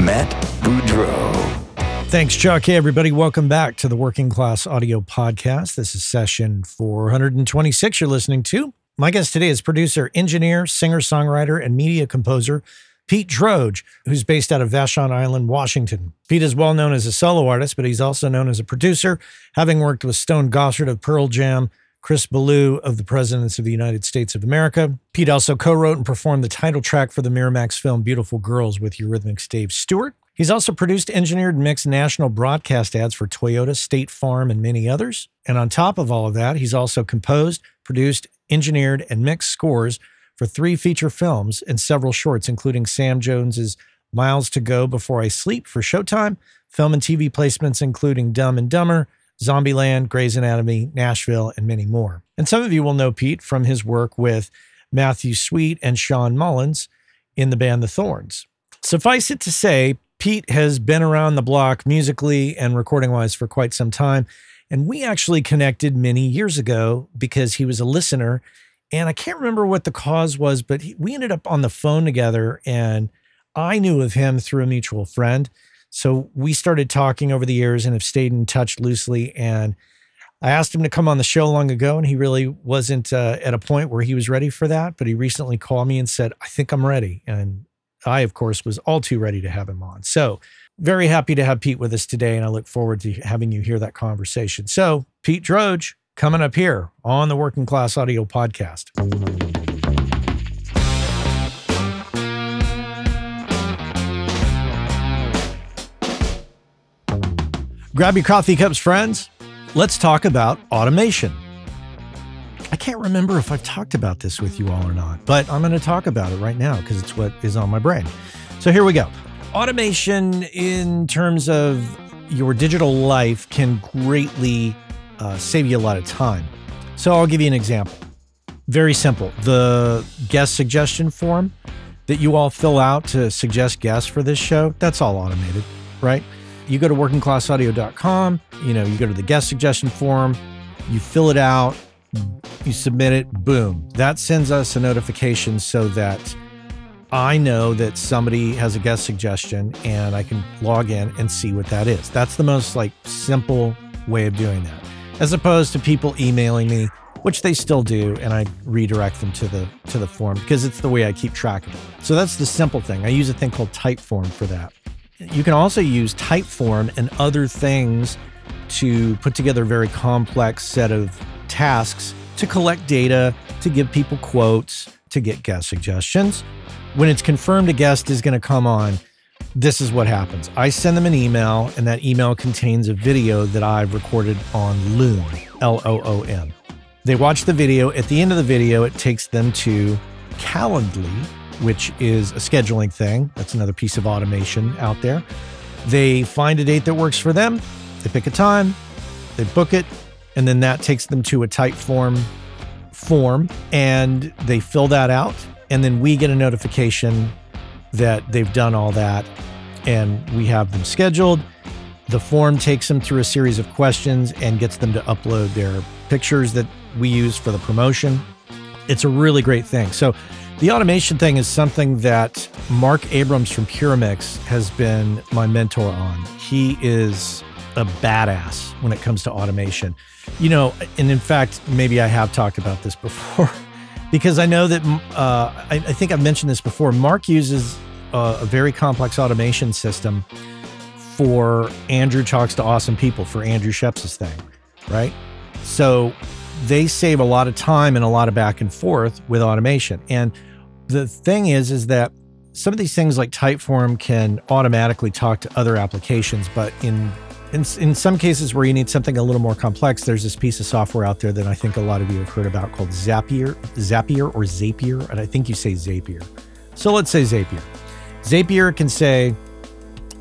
Matt Boudreau. Thanks, Chuck. Hey, everybody. Welcome back to the Working Class Audio Podcast. This is session 426 you're listening to. My guest today is producer, engineer, singer songwriter, and media composer Pete Droge, who's based out of Vashon Island, Washington. Pete is well known as a solo artist, but he's also known as a producer, having worked with Stone Gossard of Pearl Jam, Chris Ballew of the Presidents of the United States of America. Pete also co wrote and performed the title track for the Miramax film Beautiful Girls with Eurythmics Dave Stewart. He's also produced, engineered, and mixed national broadcast ads for Toyota, State Farm, and many others. And on top of all of that, he's also composed, produced, engineered, and mixed scores for three feature films and several shorts, including Sam Jones's Miles to Go Before I Sleep for Showtime, film and TV placements including Dumb and Dumber, Zombieland, Grey's Anatomy, Nashville, and many more. And some of you will know Pete from his work with Matthew Sweet and Shawn Mullins in the band The Thorns. Suffice it to say, Pete has been around the block musically and recording wise for quite some time. And we actually connected many years ago because he was a listener and I can't remember what the cause was, but he, we ended up on the phone together and I knew of him through a mutual friend. So we started talking over the years and have stayed in touch loosely. And I asked him to come on the show long ago, and he really wasn't uh, at a point where he was ready for that. But he recently called me and said, I think I'm ready. And I, of course, was all too ready to have him on. So very happy to have Pete with us today. And I look forward to having you hear that conversation. So, Pete Droge, coming up here on the Working Class Audio Podcast. Grab your coffee cups, friends. Let's talk about automation. I can't remember if I've talked about this with you all or not, but I'm going to talk about it right now because it's what is on my brain. So here we go. Automation, in terms of your digital life, can greatly uh, save you a lot of time. So I'll give you an example. Very simple. The guest suggestion form that you all fill out to suggest guests for this show, that's all automated, right? You go to workingclassaudio.com, you know, you go to the guest suggestion form, you fill it out, you submit it, boom. That sends us a notification so that I know that somebody has a guest suggestion and I can log in and see what that is. That's the most like simple way of doing that as opposed to people emailing me, which they still do, and I redirect them to the to the form because it's the way I keep track of it. So that's the simple thing. I use a thing called Typeform for that. You can also use Typeform and other things to put together a very complex set of tasks to collect data, to give people quotes, to get guest suggestions. When it's confirmed a guest is going to come on, this is what happens. I send them an email, and that email contains a video that I've recorded on Loom, L O O M. They watch the video. At the end of the video, it takes them to Calendly, which is a scheduling thing. That's another piece of automation out there. They find a date that works for them, they pick a time, they book it, and then that takes them to a Typeform form, form and they fill that out. And then we get a notification that they've done all that and we have them scheduled. The form takes them through a series of questions and gets them to upload their pictures that we use for the promotion. It's a really great thing. So, the automation thing is something that Mark Abrams from Puremix has been my mentor on. He is a badass when it comes to automation. You know, and in fact, maybe I have talked about this before because I know that uh, I, I, think I've mentioned this before. Mark uses a, a, very complex automation system for Andrew Talks to Awesome People for Andrew Scheps' thing, right? So they save a lot of time and a lot of back and forth with automation. And the thing is, is that some of these things like Typeform can automatically talk to other applications, but in in, in some cases where you need something a little more complex, there's this piece of software out there that I think a lot of you have heard about called Zapier, Zapier or Zapier, and I think you say Zapier. So let's say Zapier. Zapier can say,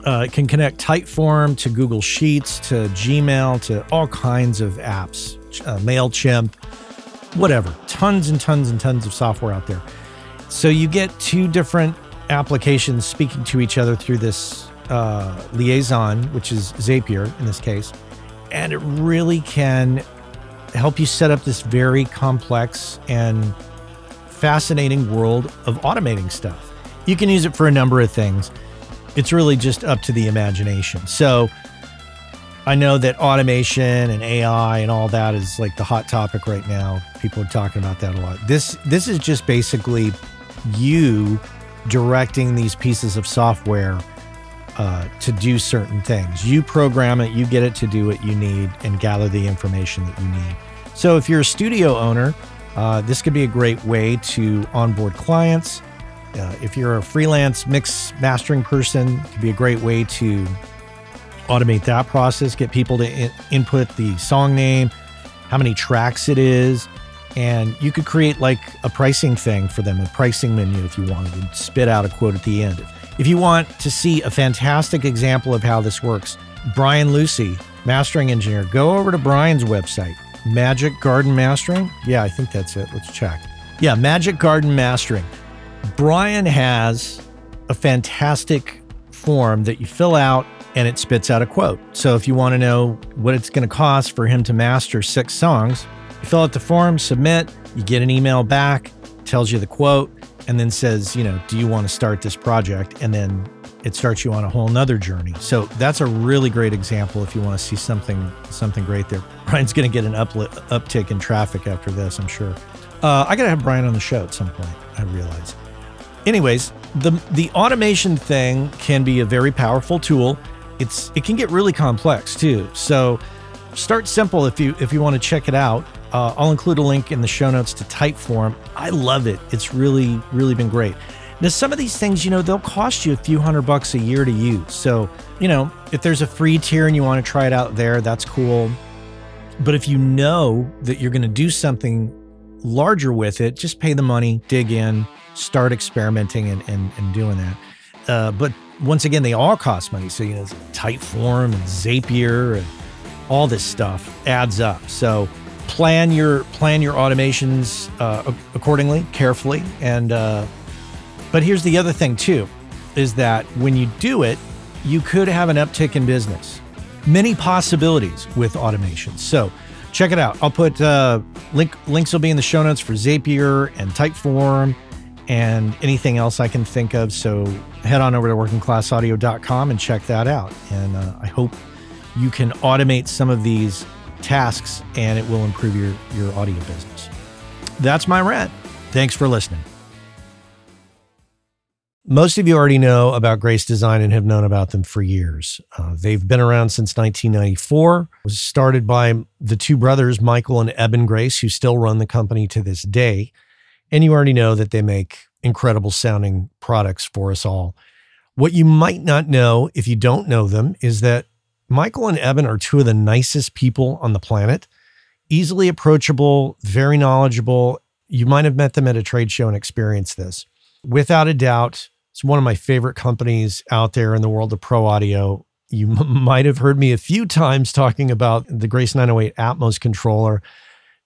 Uh, it can connect Typeform to Google Sheets to Gmail to all kinds of apps, uh, MailChimp, whatever. Tons and tons and tons of software out there. So you get two different applications speaking to each other through this uh, liaison, which is Zapier in this case. And it really can help you set up this very complex and fascinating world of automating stuff. You can use it for a number of things. It's really just up to the imagination. So I know that automation and AI and all that is like the hot topic right now. People are talking about that a lot. This this is just basically you directing these pieces of software uh, to do certain things. You program it, you get it to do what you need, and gather the information that you need. So, if you're a studio owner, uh, this could be a great way to onboard clients. Uh, if you're a freelance mix mastering person, it could be a great way to automate that process, get people to in- input the song name, how many tracks it is, and you could create like a pricing thing for them, a pricing menu if you wanted, and spit out a quote at the end. If you want to see a fantastic example of how this works, Brian Lucey, mastering engineer, go over to Brian's website, Magic Garden Mastering. Yeah, I think that's it. Let's check. Yeah, Magic Garden Mastering. Brian has a fantastic form that you fill out and it spits out a quote. So if you want to know what it's going to cost for him to master six songs, fill out the form, submit, you get an email back, tells you the quote, and then says, you know, do you want to start this project? And then it starts you on a whole nother journey. So that's a really great example if you want to see something something great there. Brian's going to get an upli- uptick in traffic after this, I'm sure. Uh, I got to have Brian on the show at some point. I realize. Anyways, the the automation thing can be a very powerful tool. It's it can get really complex too. So start simple if you if you want to check it out. Uh, I'll include a link in the show notes to Typeform. I love it. It's really, really been great. Now, some of these things, you know, they'll cost you a few hundred bucks a year to use. So, you know, if there's a free tier and you want to try it out there, that's cool. But if you know that you're going to do something larger with it, just pay the money, dig in, start experimenting and, and, and doing that. Uh, but once again, they all cost money. So, you know, Typeform and Zapier and all this stuff adds up. So, plan your plan your automations uh, accordingly, carefully, and uh, but here's the other thing too, is that when you do it, you could have an uptick in business. Many possibilities with automation. So check it out. I'll put uh, link links will be in the show notes for Zapier and Typeform and anything else I can think of. So head on over to workingclassaudio.com and check that out. And uh, I hope you can automate some of these tasks and it will improve your, your audio business. That's my rant. Thanks for listening. Most of you already know about Grace Design and have known about them for years. Uh, they've been around since 1994. It was started by the two brothers, Michael and Eben Grace, who still run the company to this day. And you already know that they make incredible sounding products for us all. What you might not know if you don't know them is that Michael and Evan are two of the nicest people on the planet, easily approachable, very knowledgeable. You might have met them at a trade show and experienced this. Without a doubt, it's one of my favorite companies out there in the world of pro audio. You m- might have heard me a few times talking about the Grace 908 Atmos controller.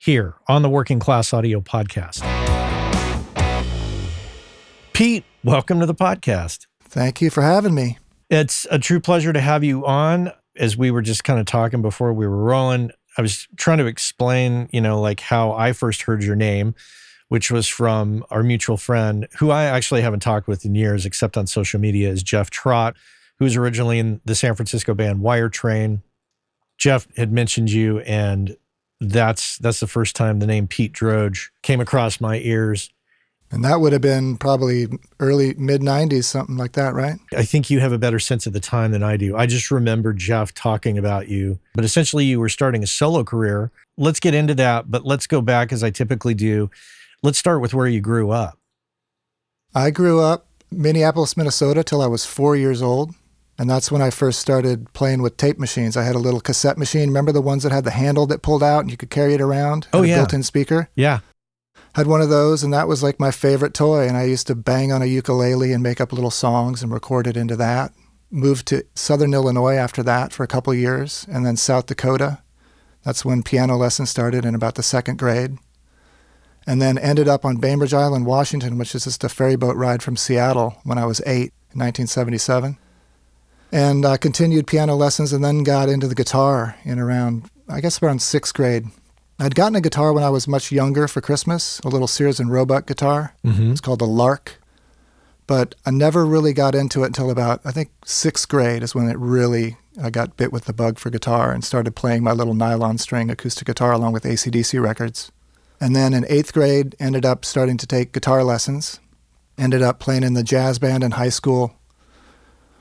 here on the Working Class Audio Podcast. Pete, welcome to the podcast. Thank you for having me. It's a true pleasure to have you on. As we were just kind of talking before we were rolling, I was trying to explain, you know, like how I first heard your name, which was from our mutual friend who I actually haven't talked with in years, except on social media, is Jeff Trott, who was originally in the San Francisco band Wire Train. Jeff had mentioned you, and that's that's the first time the name Pete Droge came across my ears. And that would have been probably early mid 90s, something like that, right? I think you have a better sense of the time than I do. I just remember Jeff talking about you, but essentially you were starting a solo career. Let's get into that, but let's go back as I typically do. Let's start with where you grew up. I grew up Minneapolis, Minnesota till I was 4 years old. And that's when I first started playing with tape machines. I had a little cassette machine. Remember the ones that had the handle that pulled out and you could carry it around? Oh, yeah. built in speaker? Yeah. Had one of those, and that was like my favorite toy. And I used to bang on a ukulele and make up little songs and record it into that. Moved to Southern Illinois after that for a couple years, and then South Dakota. That's when piano lessons started in about the second grade. And then ended up on Bainbridge Island, Washington, which is just a ferry boat ride from Seattle when I was eight in 1977 and uh, continued piano lessons and then got into the guitar in around, I guess, around sixth grade. I'd gotten a guitar when I was much younger for Christmas, a little Sears and Roebuck guitar. Mm-hmm. It's called the Lark. But I never really got into it until about, I think, sixth grade is when it really, I got bit with the bug for guitar and started playing my little nylon string acoustic guitar along with ACDC records. And then in eighth grade, ended up starting to take guitar lessons. Ended up playing in the jazz band in high school.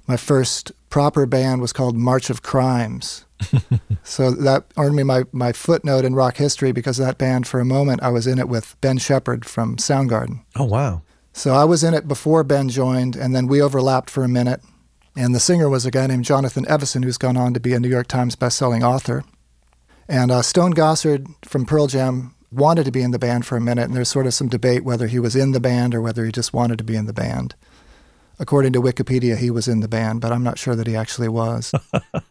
My first proper band was called March of Crimes. so that earned me my, my footnote in rock history because that band, for a moment, I was in it with Ben Shepherd from Soundgarden. Oh, wow. So I was in it before Ben joined, and then we overlapped for a minute. And the singer was a guy named Jonathan Evison, who's gone on to be a New York Times bestselling author. And uh, Stone Gossard from Pearl Jam wanted to be in the band for a minute, and there's sort of some debate whether he was in the band or whether he just wanted to be in the band according to Wikipedia, he was in the band, but I'm not sure that he actually was.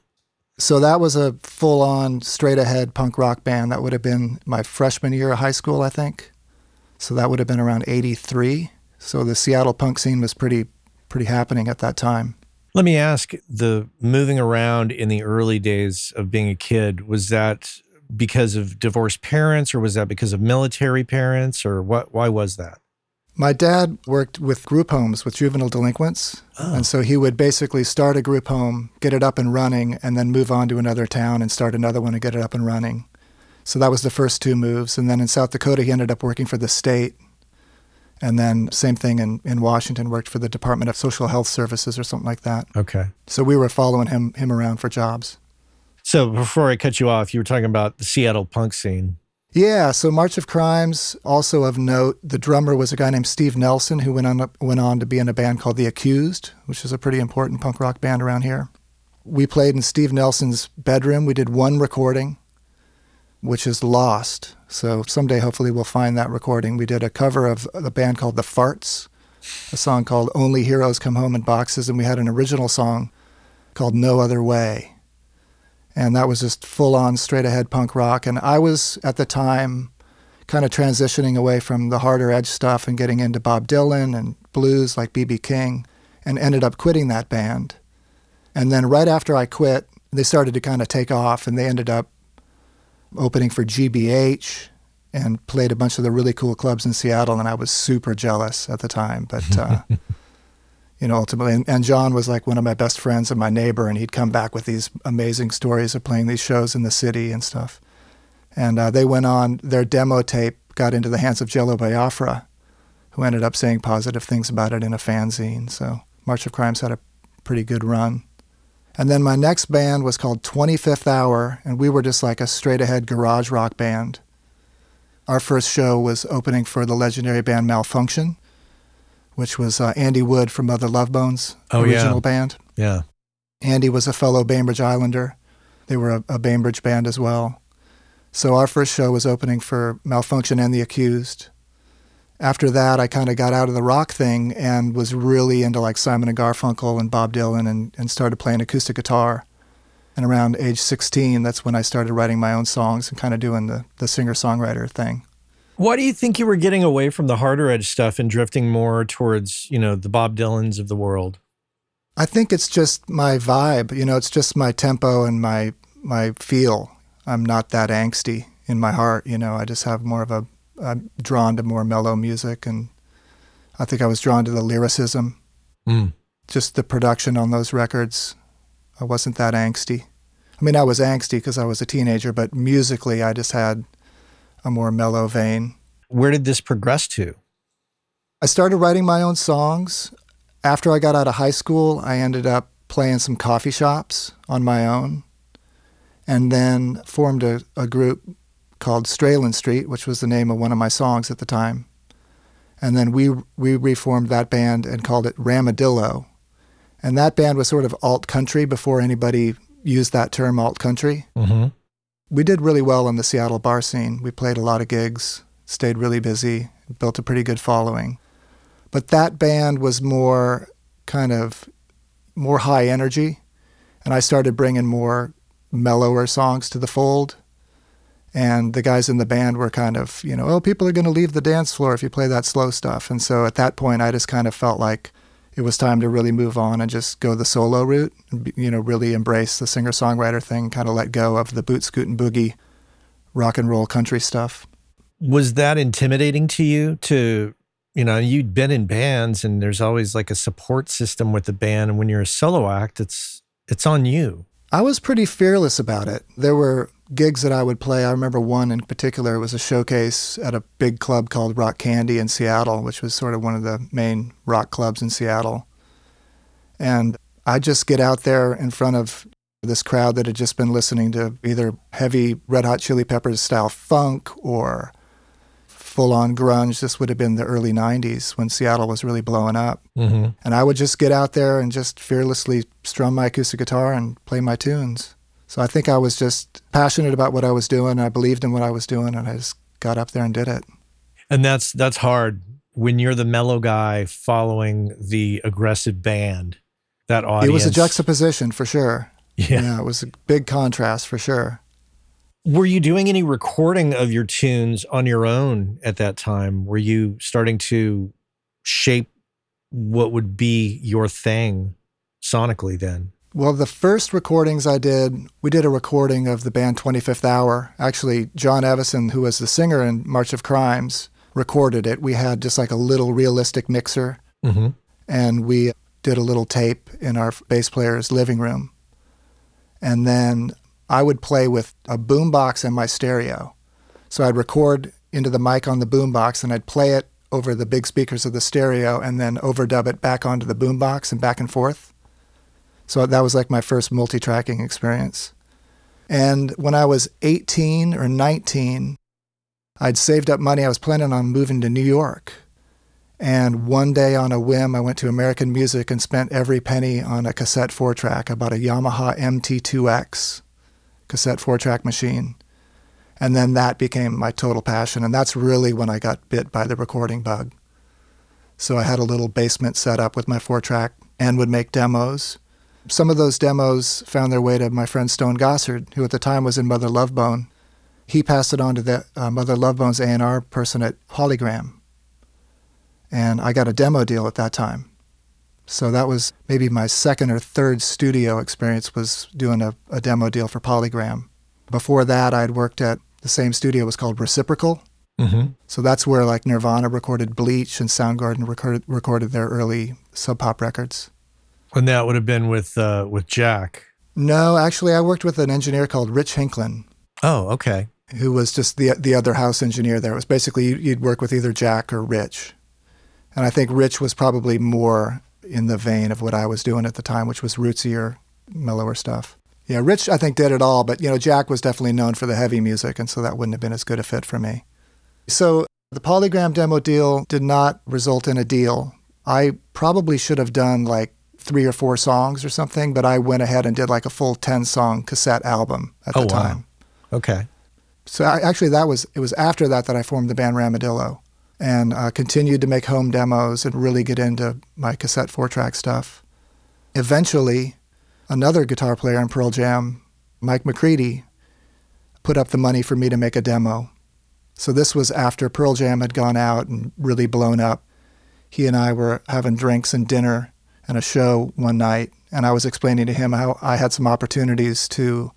so that was a full on, straight ahead punk rock band. That would have been my freshman year of high school, I think. So that would have been around 83. So the Seattle punk scene was pretty, pretty happening at that time. Let me ask the moving around in the early days of being a kid, was that because of divorced parents or was that because of military parents or what why was that? My dad worked with group homes with juvenile delinquents. Oh. And so he would basically start a group home, get it up and running, and then move on to another town and start another one and get it up and running. So that was the first two moves. And then in South Dakota, he ended up working for the state. And then same thing in, in Washington, worked for the Department of Social Health Services or something like that. Okay. So we were following him him around for jobs. So before I cut you off, you were talking about the Seattle punk scene. Yeah, so March of Crimes, also of note, the drummer was a guy named Steve Nelson who went on went on to be in a band called The Accused, which is a pretty important punk rock band around here. We played in Steve Nelson's bedroom. We did one recording, which is lost. So someday, hopefully, we'll find that recording. We did a cover of a band called The Farts, a song called Only Heroes Come Home in Boxes, and we had an original song called No Other Way And that was just full on straight ahead punk rock. And I was at the time kind of transitioning away from the harder edge stuff and getting into Bob Dylan and blues like B.B. King and ended up quitting that band. And then right after I quit, they started to kind of take off and they ended up opening for GBH and played a bunch of the really cool clubs in Seattle. And I was super jealous at the time. But, uh, you know, ultimately, and, and, John was like one of my best friends and my neighbor, and he'd come back with these amazing stories of playing these shows in the city and stuff. And uh, they went on, their demo tape got into the hands of Jello Biafra, who ended up saying positive things about it in a fanzine. So March of Crimes had a pretty good run. And then my next band was called 25th Hour, and we were just like a straight ahead garage rock band. Our first show was opening for the legendary band Malfunkshun, which was uh, Andy Wood from Mother Love Bones oh, original yeah. band. Yeah. Andy was a fellow Bainbridge Islander. They were a, a Bainbridge band as well. So our first show was opening for Malfunkshun and The Accused after that, I kind of got out of the rock thing and was really into like Simon and Garfunkel and Bob Dylan and, and started playing acoustic guitar. And around age 16, that's when I started writing my own songs and kind of doing the, the singer songwriter thing. Why do you think you were getting away from the harder edge stuff and drifting more towards, you know, the Bob Dylans of the world? I think it's just my vibe. You know, it's just my tempo and my my feel. I'm not that angsty in my heart. You know, I just have more of a I'm drawn to more mellow music, and I think I was drawn to the lyricism. Mm. Just the production on those records. I wasn't that angsty. I mean, I was angsty because I was a teenager, but musically, I just had a more mellow vein. Where did this progress to? I started writing my own songs. After I got out of high school, I ended up playing some coffee shops on my own and then formed a, a group called Stralin Street, which was the name of one of my songs at the time. And then we we reformed that band and called it Ramadillo. And that band was sort of alt country before anybody used that term alt country. Mm-hmm. We did really well in the Seattle bar scene. We played a lot of gigs, stayed really busy, built a pretty good following. But that band was more kind of more high energy, and I started bringing more mellower songs to the fold and the guys in the band were kind of, you know, oh, people are going to leave the dance floor if you play that slow stuff. And so at that point, I just kind of felt like it was time to really move on and just go the solo route, you know, really embrace the singer songwriter thing, kind of let go of the boot scoot and boogie rock and roll country stuff. Was that intimidating to you to, you know, you'd been in bands and there's always like a support system with the band. And when you're a solo act, it's, it's on you. I was pretty fearless about it. There were gigs that I would play, I remember one in particular it was a showcase at a big club called Rock Candy in Seattle, which was sort of one of the main rock clubs in Seattle. And I'd just get out there in front of this crowd that had just been listening to either heavy Red Hot Chili Peppers style funk or full on grunge. This would have been the early 90s when Seattle was really blowing up. Mm-hmm. And I would just get out there and just fearlessly strum my acoustic guitar and play my tunes. So I think I was just passionate about what I was doing. I believed in what I was doing, and I just got up there and did it. And that's that's hard when you're the mellow guy following the aggressive band. That audience. It was a juxtaposition for sure. Yeah. yeah, it was a big contrast for sure. Were you doing any recording of your tunes on your own at that time? Were you starting to shape what would be your thing sonically then? Well, the first recordings I did, we did a recording of the band 25th Hour. Actually, John Evison, who was the singer in March of Crimes, recorded it. We had just like a little realistic mixer, mm-hmm. and we did a little tape in our bass player's living room. And then I would play with a boombox and my stereo. So I'd record into the mic on the boombox and I'd play it over the big speakers of the stereo and then overdub it back onto the boombox and back and forth. So that was like my first multi tracking experience. And when I was 18 or 19, I'd saved up money. I was planning on moving to New York. And one day on a whim, I went to American Music and spent every penny on a cassette four track. I bought a Yamaha MT2X cassette four track machine. And then that became my total passion. And that's really when I got bit by the recording bug. So I had a little basement set up with my four track and would make demos Some of those demos found their way to my friend Stone Gossard, who at the time was in Mother Love Bone. He passed it on to the uh, Mother Love Bone's A&R person at Polygram. And I got a demo deal at that time. So that was maybe my second or third studio experience was doing a, a demo deal for Polygram. Before that, I had worked at the same studio. It was called Reciprocal. Mm-hmm. So that's where like Nirvana recorded Bleach and Soundgarden recorded, recorded their early sub pop records. And that would have been with uh, with Jack. No, actually, I worked with an engineer called Rich Hinklin, Oh, okay. who was just the the other house engineer there. It was basically you- you'd work with either Jack or Rich, and I think Rich was probably more in the vein of what I was doing at the time, which was rootsier, mellower stuff. Yeah, Rich I think did it all, but you know Jack was definitely known for the heavy music, and so that wouldn't have been as good a fit for me. So the Polygram demo deal did not result in a deal. I probably should have done like three or four songs or something, but I went ahead and did like a full 10 song cassette album at the Oh, wow. time. Okay. So I, actually, that was it was after that that I formed the band Ramadillo, and uh, continued to make home demos and really get into my cassette four track stuff. Eventually, another guitar player in Pearl Jam, Mike McCready, put up the money for me to make a demo. So this was after Pearl Jam had gone out and really blown up. He and I were having drinks and dinner and a show one night, and I was explaining to him how I had some opportunities to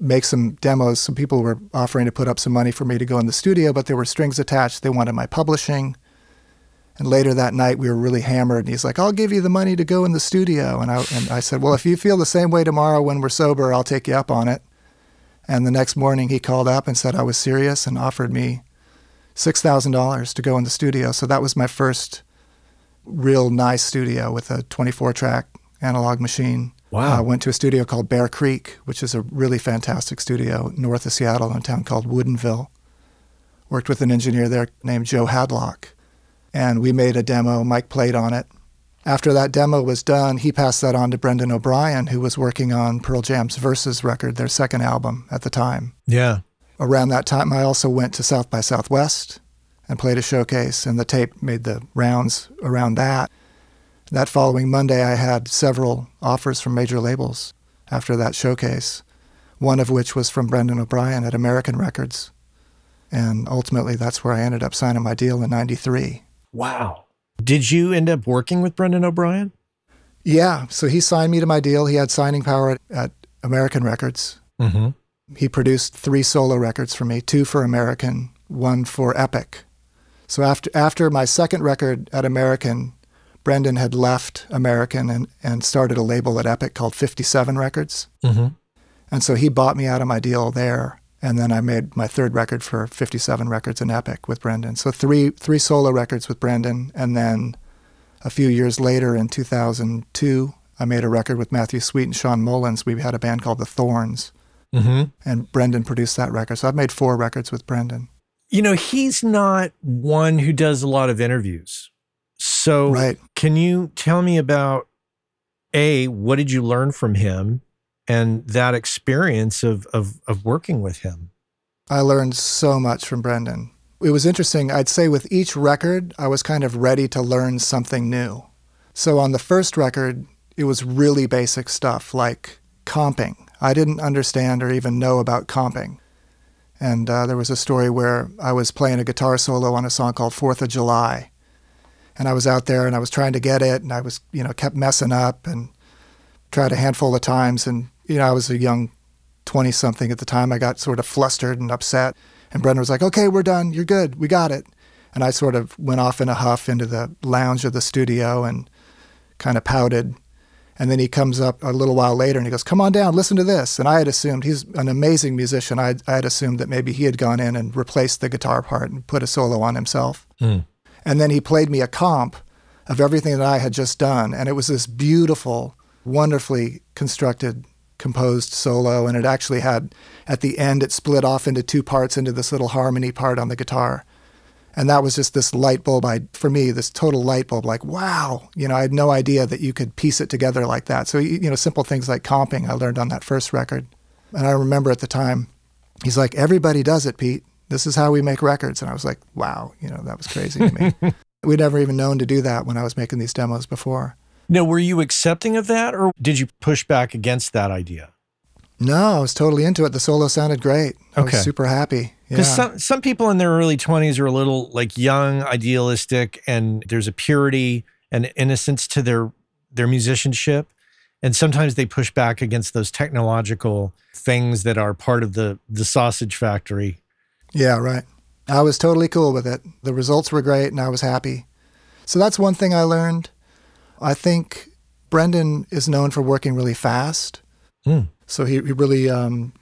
make some demos. Some people were offering to put up some money for me to go in the studio, but there were strings attached. They wanted my publishing. And later that night, we were really hammered, and he's like, "I'll give you the money to go in the studio." And I and I said, "Well, if you feel the same way tomorrow when we're sober, I'll take you up on it." And the next morning, he called up and said I was serious and offered me six thousand dollars to go in the studio. So that was my first real nice studio with a 24 track analog machine. Wow. I went to a studio called Bear Creek, which is a really fantastic studio north of Seattle in a town called Woodinville. Worked with an engineer there named Joe Hadlock. And we made a demo. Mike played on it. After that demo was done, he passed that on to Brendan O'Brien, who was working on Pearl Jam's Versus record, their second album at the time. Yeah. Around that time, I also went to South by Southwest and played a showcase, and the tape made the rounds around that. That following Monday, I had several offers from major labels after that showcase, one of which was from Brendan O'Brien at American Records. And ultimately, that's where I ended up signing my deal in 93. Wow. Did you end up working with Brendan O'Brien? Yeah, so he signed me to my deal. He had signing power at, at American Records. Mm-hmm. He produced three solo records for me, two for American, one for Epic. So after after my second record at American, Brendan had left American and, and started a label at Epic called 57 Records. Mm-hmm. And so he bought me out of my deal there. And then I made my third record for 57 Records and Epic with Brendan. So three three solo records with Brendan. And then a few years later in 2002, I made a record with Matthew Sweet and Shawn Mullins. We had a band called The Thorns. Mm-hmm. And Brendan produced that record. So I've made four records with Brendan. You know, he's not one who does a lot of interviews. So, Right. can you tell me about A, what did you learn from him and that experience of, of, of working with him? I learned so much from Brendan. It was interesting. I'd say with each record, I was kind of ready to learn something new. So on the first record, it was really basic stuff like comping. I didn't understand or even know about comping. And uh, there was a story where I was playing a guitar solo on a song called Fourth of July. And I was out there and I was trying to get it and I was, you know, kept messing up and tried a handful of times. And, you know, I was a young 20 something at the time. I got sort of flustered and upset. And Brendan was like, okay, we're done. You're good. We got it. And I sort of went off in a huff into the lounge of the studio and kind of pouted. And then he comes up a little while later and he goes, come on down, listen to this. And I had assumed he's an amazing musician. I, I had assumed that maybe he had gone in and replaced the guitar part and put a solo on himself. Mm. And then he played me a comp of everything that I had just done. And it was this beautiful, wonderfully constructed, composed solo. And it actually had, at the end, it split off into two parts into this little harmony part on the guitar. And that was just this light bulb, I, for me, this total light bulb, like, wow, you know, I had no idea that you could piece it together like that. So, you know, simple things like comping I learned on that first record. And I remember at the time, he's like, everybody does it, Pete. This is how we make records. And I was like, wow, you know, that was crazy to me. We'd never even known to do that when I was making these demos before. Now, were you accepting of that or did you push back against that idea? No, I was totally into it. The solo sounded great. I Okay. was super happy. Yeah. Because some some people in their early twenties are a little like young, idealistic, and there's a purity and innocence to their their musicianship, and sometimes they push back against those technological things that are part of the the sausage factory. Yeah, right. I was totally cool with it. The results were great and I was happy. So that's one thing I learned. I think Brendan is known for working really fast. Hmm. So he, he really um,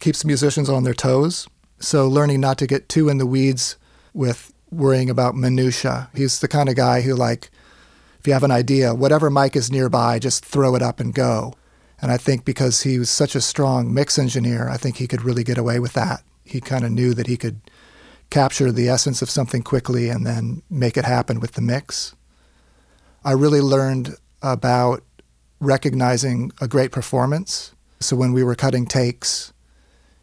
keeps musicians on their toes. So learning not to get too in the weeds with worrying about minutia. He's the kind of guy who like if you have an idea, whatever mic is nearby, just throw it up and go. And I think because he was such a strong mix engineer, I think he could really get away with that. He kind of knew that he could capture the essence of something quickly and then make it happen with the mix. I really learned about recognizing a great performance. So when we were cutting takes,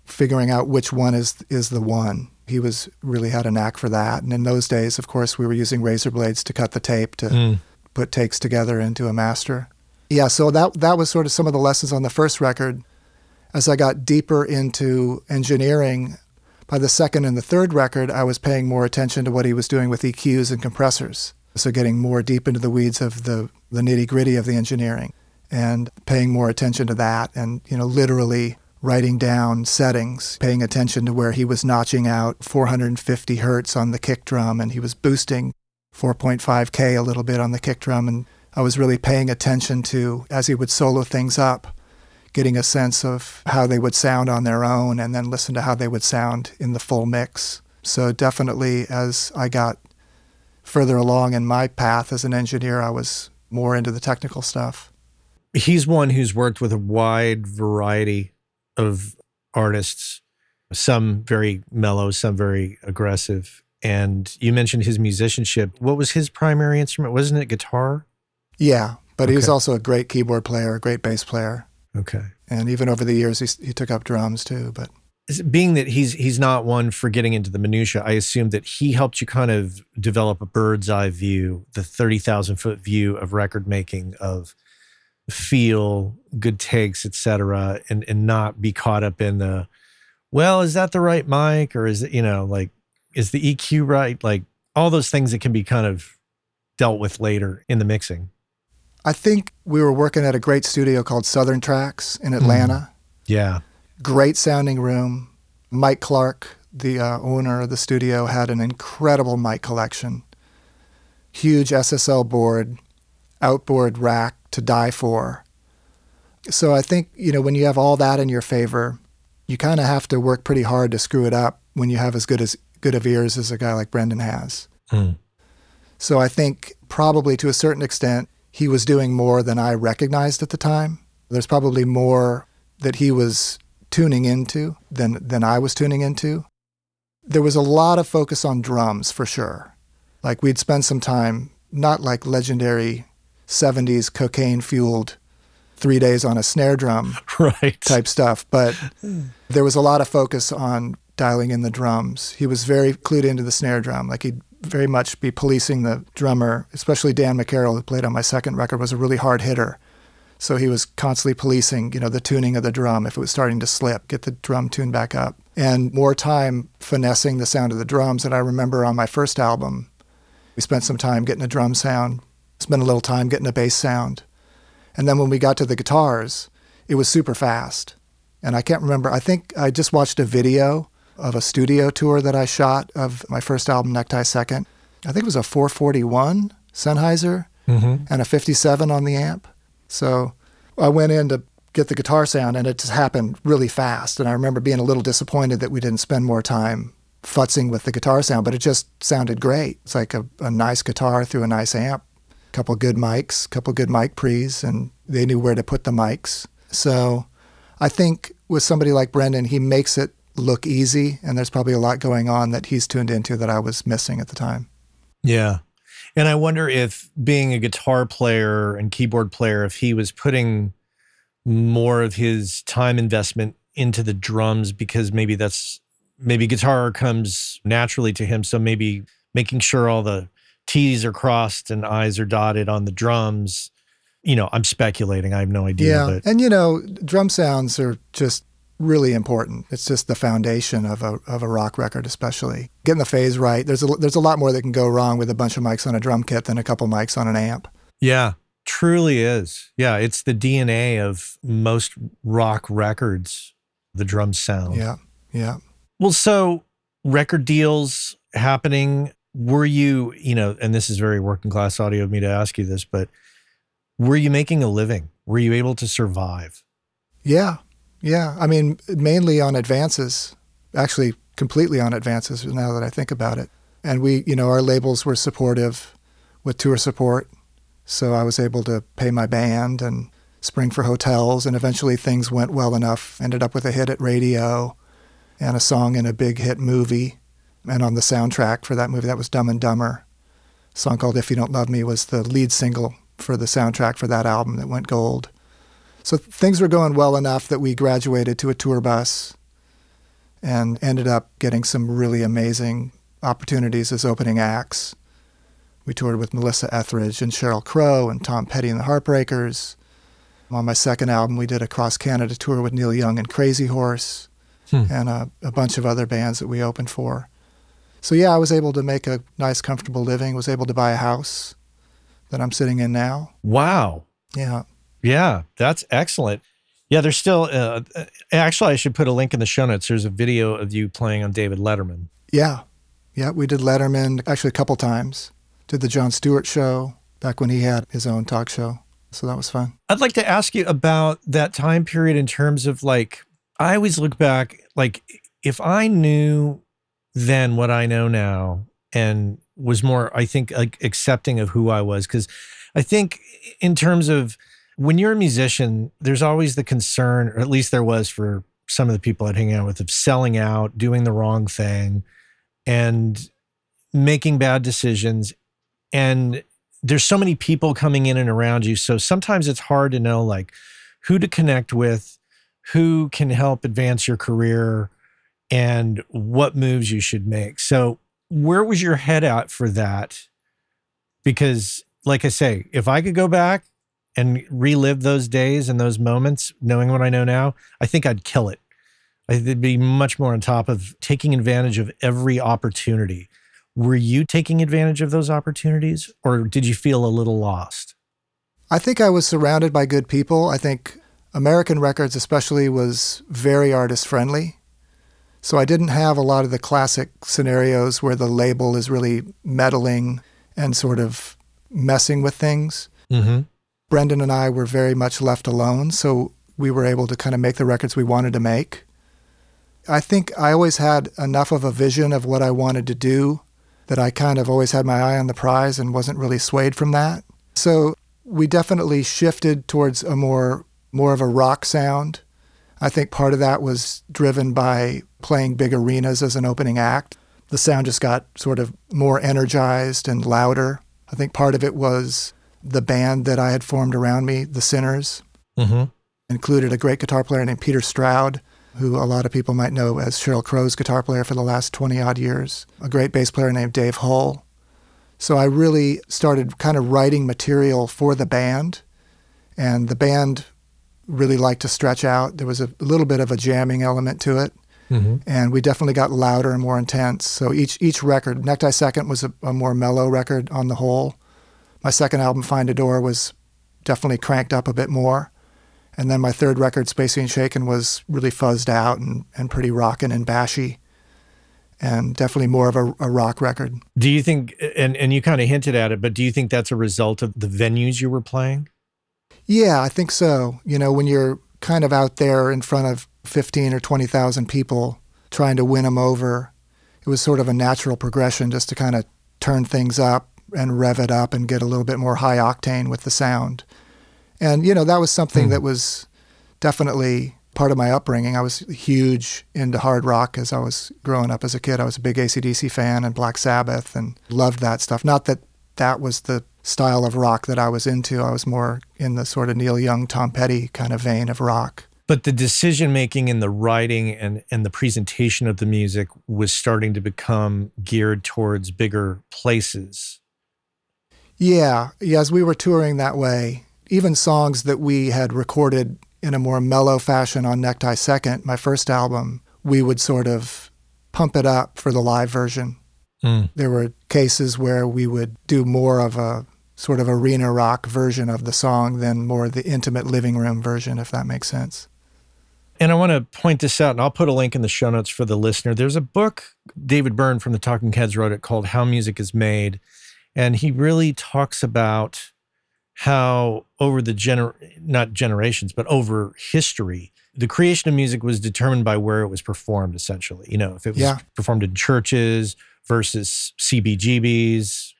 figuring out which one is is the one. He was really had a knack for that. And in those days, of course, we were using razor blades to cut the tape to hmm. put takes together into a master. Yeah, so that that was sort of some of the lessons on the first record. As I got deeper into engineering, by the second and the third record, I was paying more attention to what he was doing with EQs and compressors. So getting more deep into the weeds of the, the nitty gritty of the engineering and paying more attention to that and, you know, literally writing down settings, paying attention to where he was notching out 450 hertz on the kick drum and he was boosting 4.5K a little bit on the kick drum. And I was really paying attention to, as he would solo things up, getting a sense of how they would sound on their own and then listen to how they would sound in the full mix. So definitely as I got further along in my path as an engineer, I was more into the technical stuff. He's one who's worked with a wide variety of artists, some very mellow, some very aggressive. And you mentioned his musicianship. What was his primary instrument? Wasn't it guitar? Yeah, but he was also a great keyboard player, a great bass player. Okay. And even over the years, he, he took up drums too. But Being that he's he's not one for getting into the minutia, I assume that he helped you kind of develop a bird's eye view, the thirty thousand foot view of record making, of feel, good takes, etc., and and not be caught up in the, well, is that the right mic or is it you know like is the EQ right? Like all those things that can be kind of dealt with later in the mixing. I think we were working at a great studio called Southern Tracks in Atlanta. Yeah. great sounding room. Mike Clark, the uh, owner of the studio, had an incredible mic collection. Huge SSL board, outboard rack to die for. So I think, you know, when you have all that in your favor, you kind of have to work pretty hard to screw it up when you have as good as good of ears as a guy like Brendan has. Hmm. So I think probably to a certain extent, he was doing more than I recognized at the time. There's probably more that he was tuning into than, than I was tuning into. There was a lot of focus on drums for sure. Like we'd spend some time, not like legendary 70s cocaine fueled three days on a snare drum Right. type stuff, but there was a lot of focus on dialing in the drums. He was very clued into the snare drum. Like he'd very much be policing the drummer, especially Dan McCarroll, who played on my second record, was a really hard hitter. So he was constantly policing, you know, the tuning of the drum. If it was starting to slip, get the drum tuned back up. And more time finessing the sound of the drums. And I remember on my first album, we spent some time getting a drum sound, spent a little time getting a bass sound. And then when we got to the guitars, it was super fast. And I can't remember, I think I just watched a video of a studio tour that I shot of my first album, Necktie Second. I think it was a 441 Sennheiser Mm-hmm. and a 57 on the amp. So I went in to get the guitar sound and it just happened really fast. And I remember being a little disappointed that we didn't spend more time futzing with the guitar sound, but it just sounded great. It's like a, a nice guitar through a nice amp, couple good mics, couple good mic pre's, and they knew where to put the mics. So I think with somebody like Brendan, he makes it look easy, and there's probably a lot going on that he's tuned into that I was missing at the time. Yeah. And I wonder if being a guitar player and keyboard player, if he was putting more of his time investment into the drums because maybe that's maybe guitar comes naturally to him. So maybe making sure all the T's are crossed and I's are dotted on the drums you know, I'm speculating. I have no idea. Yeah. But And you know, drum sounds are just really important. It's just the foundation of a of a rock record, especially getting the phase right. There's a there's a lot more that can go wrong with a bunch of mics on a drum kit than a couple mics on an amp. yeah, truly is. Yeah, it's the DNA of most rock records, the drum sound. Yeah, yeah. Well, so record deals happening. Were you, you know, and this is very working class audio of me to ask you this, but were you making a living? Were you able to survive? Yeah, yeah. I mean, mainly on advances, actually, completely on advances now that I think about it. And we, you know, our labels were supportive with tour support. So I was able to pay my band and spring for hotels. And eventually things went well enough. Ended up with a hit at radio and a song in a big hit movie. And on the soundtrack for that movie, that was Dumb and Dumber. A song called If You Don't Love Me was the lead single for the soundtrack for that album that went gold. So things were going well enough that we graduated to a tour bus and ended up getting some really amazing opportunities as opening acts. We toured with Melissa Etheridge and Sheryl Crow and Tom Petty and the Heartbreakers. On my second album, we did a cross Canada tour with Neil Young and Crazy Horse Hmm. and a, a bunch of other bands that we opened for. So, yeah, I was able to make a nice, comfortable living, was able to buy a house that I'm sitting in now. Wow. Yeah. Yeah, that's excellent. Yeah, there's still, uh, uh, actually, I should put a link in the show notes. There's a video of you playing on David Letterman. Yeah. Yeah. We did Letterman actually a couple times. Did the Jon Stewart show back when he had his own talk show. So that was fun. I'd like to ask you about that time period in terms of like, I always look back, like, if I knew then what I know now and was more, I think, like accepting of who I was. Cause I think in terms of when you're a musician, there's always the concern, or at least there was for some of the people I'd hang out with, of selling out, doing the wrong thing, and making bad decisions. And there's so many people coming in and around you. So sometimes it's hard to know like who to connect with, who can help advance your career, and what moves you should make. So where was your head at for that? Because, like I say, if I could go back and relive those days and those moments, knowing what I know now, I think I'd kill it. I'd be much more on top of taking advantage of every opportunity. Were you taking advantage of those opportunities or did you feel a little lost? I think I was surrounded by good people. I think American Records, especially, was very artist friendly. So I didn't have a lot of the classic scenarios where the label is really meddling and sort of messing with things. Mm-hmm. Brendan and I were very much left alone, so we were able to kind of make the records we wanted to make. I think I always had enough of a vision of what I wanted to do that I kind of always had my eye on the prize and wasn't really swayed from that. So we definitely shifted towards a more more of a rock sound. I think part of that was driven by playing big arenas as an opening act. The sound just got sort of more energized and louder. I think part of it was the band that I had formed around me, the Sinners, Mm-hmm. included a great guitar player named Peter Stroud, who a lot of people might know as Sheryl Crow's guitar player for the last 20 odd years, a great bass player named Dave Hull. So I really started kind of writing material for the band, and the band really liked to stretch out. There was a little bit of a jamming element to it, Mm-hmm. and we definitely got louder and more intense. So each each record, Necktie Second was a, a more mellow record on the whole. My second album, Find a Door, was definitely cranked up a bit more. And then my third record, Spacey and Shakin', was really fuzzed out and, and pretty rockin' and bashy, and definitely more of a, a rock record. Do you think, and, and you kind of hinted at it, but do you think that's a result of the venues you were playing? Yeah, I think so. You know, when you're kind of out there in front of 15 or 20,000 people trying to win them over, it was sort of a natural progression just to kind of turn things up and rev it up and get a little bit more high octane with the sound. And, you know, that was something Hmm. that was definitely part of my upbringing. I was huge into hard rock as I was growing up as a kid. I was a big ACDC fan and Black Sabbath and loved that stuff. Not that that was the style of rock that I was into. I was more in the sort of Neil Young, Tom Petty kind of vein of rock. But the decision making and the writing and, and the presentation of the music was starting to become geared towards bigger places. Yeah, yeah. As we were touring that way, even songs that we had recorded in a more mellow fashion on Necktie Second, my first album, we would sort of pump it up for the live version. Mm. There were cases where we would do more of a sort of arena rock version of the song than more the intimate living room version, if that makes sense. And I want to point this out, and I'll put a link in the show notes for the listener. There's a book David Byrne from the Talking Heads wrote it called How Music is Made. And he really talks about how over the gener not generations, but over history, the creation of music was determined by where it was performed, essentially. You know, if it was Yeah. performed in churches versus CBGBs,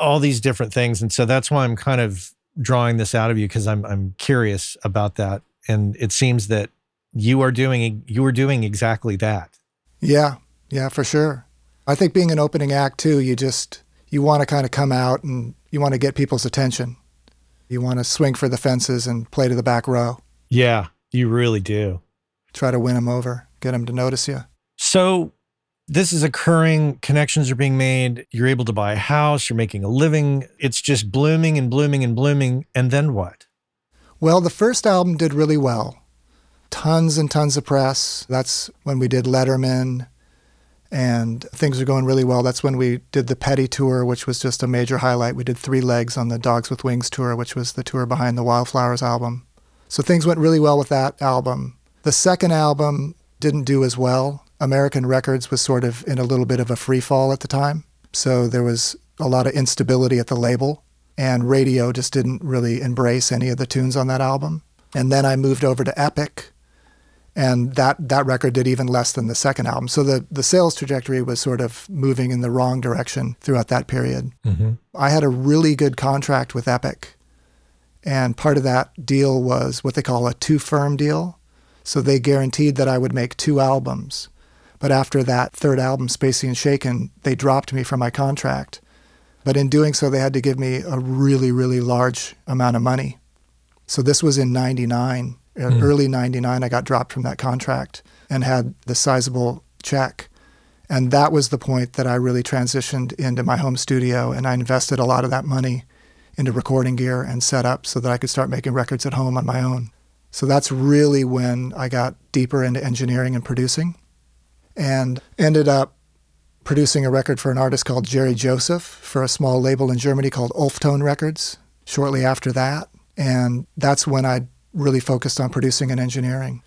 all these different things. And so that's why I'm kind of drawing this out of you because I'm I'm curious about that. And it seems that you are doing you are doing exactly that. Yeah, yeah, for sure. I think being an opening act too, you just you want to kind of come out and you want to get people's attention. You want to swing for the fences and play to the back row. Yeah, you really do. Try to win them over, get them to notice you. So this is occurring, connections are being made, you're able to buy a house, you're making a living, it's just blooming and blooming and blooming. And then what? Well, the first album did really well. Tons and tons of press. That's when we did Letterman and things are going really well. That's when we did the Petty tour, which was just a major highlight. We did three legs on the Dogs with Wings tour, which was the tour behind the Wildflowers album. So things went really well with that album. The second album didn't do as well. American Records was sort of in a little bit of a free fall at the time. So there was a lot of instability at the label, and radio just didn't really embrace any of the tunes on that album. And then I moved over to Epic, and that, that record did even less than the second album. So the, the sales trajectory was sort of moving in the wrong direction throughout that period. Mm-hmm. I had a really good contract with Epic. And part of that deal was what they call a two firm deal. So they guaranteed that I would make two albums. But after that third album, Spacey and Shakin', they dropped me from my contract. But in doing so, they had to give me a really, really large amount of money. So this was in 99, uh, Mm. early 99, I got dropped from that contract and had the sizable check. And that was the point that I really transitioned into my home studio and I invested a lot of that money into recording gear and setup so that I could start making records at home on my own. So that's really when I got deeper into engineering and producing and ended up producing a record for an artist called Jerry Joseph for a small label in Germany called Ulftone Records shortly after that. And that's when I really focused on producing and engineering.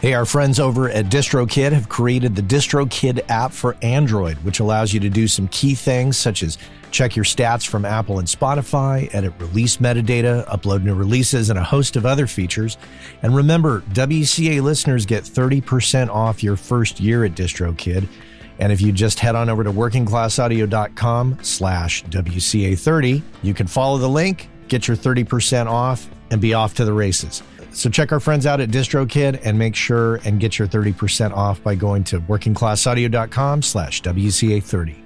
Hey, our friends over at DistroKid have created the DistroKid app for Android, which allows you to do some key things such as check your stats from Apple and Spotify, edit release metadata, upload new releases, and a host of other features. And remember, WCA listeners get 30% off your first year at DistroKid. And if you just head on over to workingclassaudio.com slash WCA30, you can follow the link, get your 30% off, and be off to the races. So check our friends out at DistroKid and make sure and get your 30% off by going to workingclassaudio.com slash WCA30.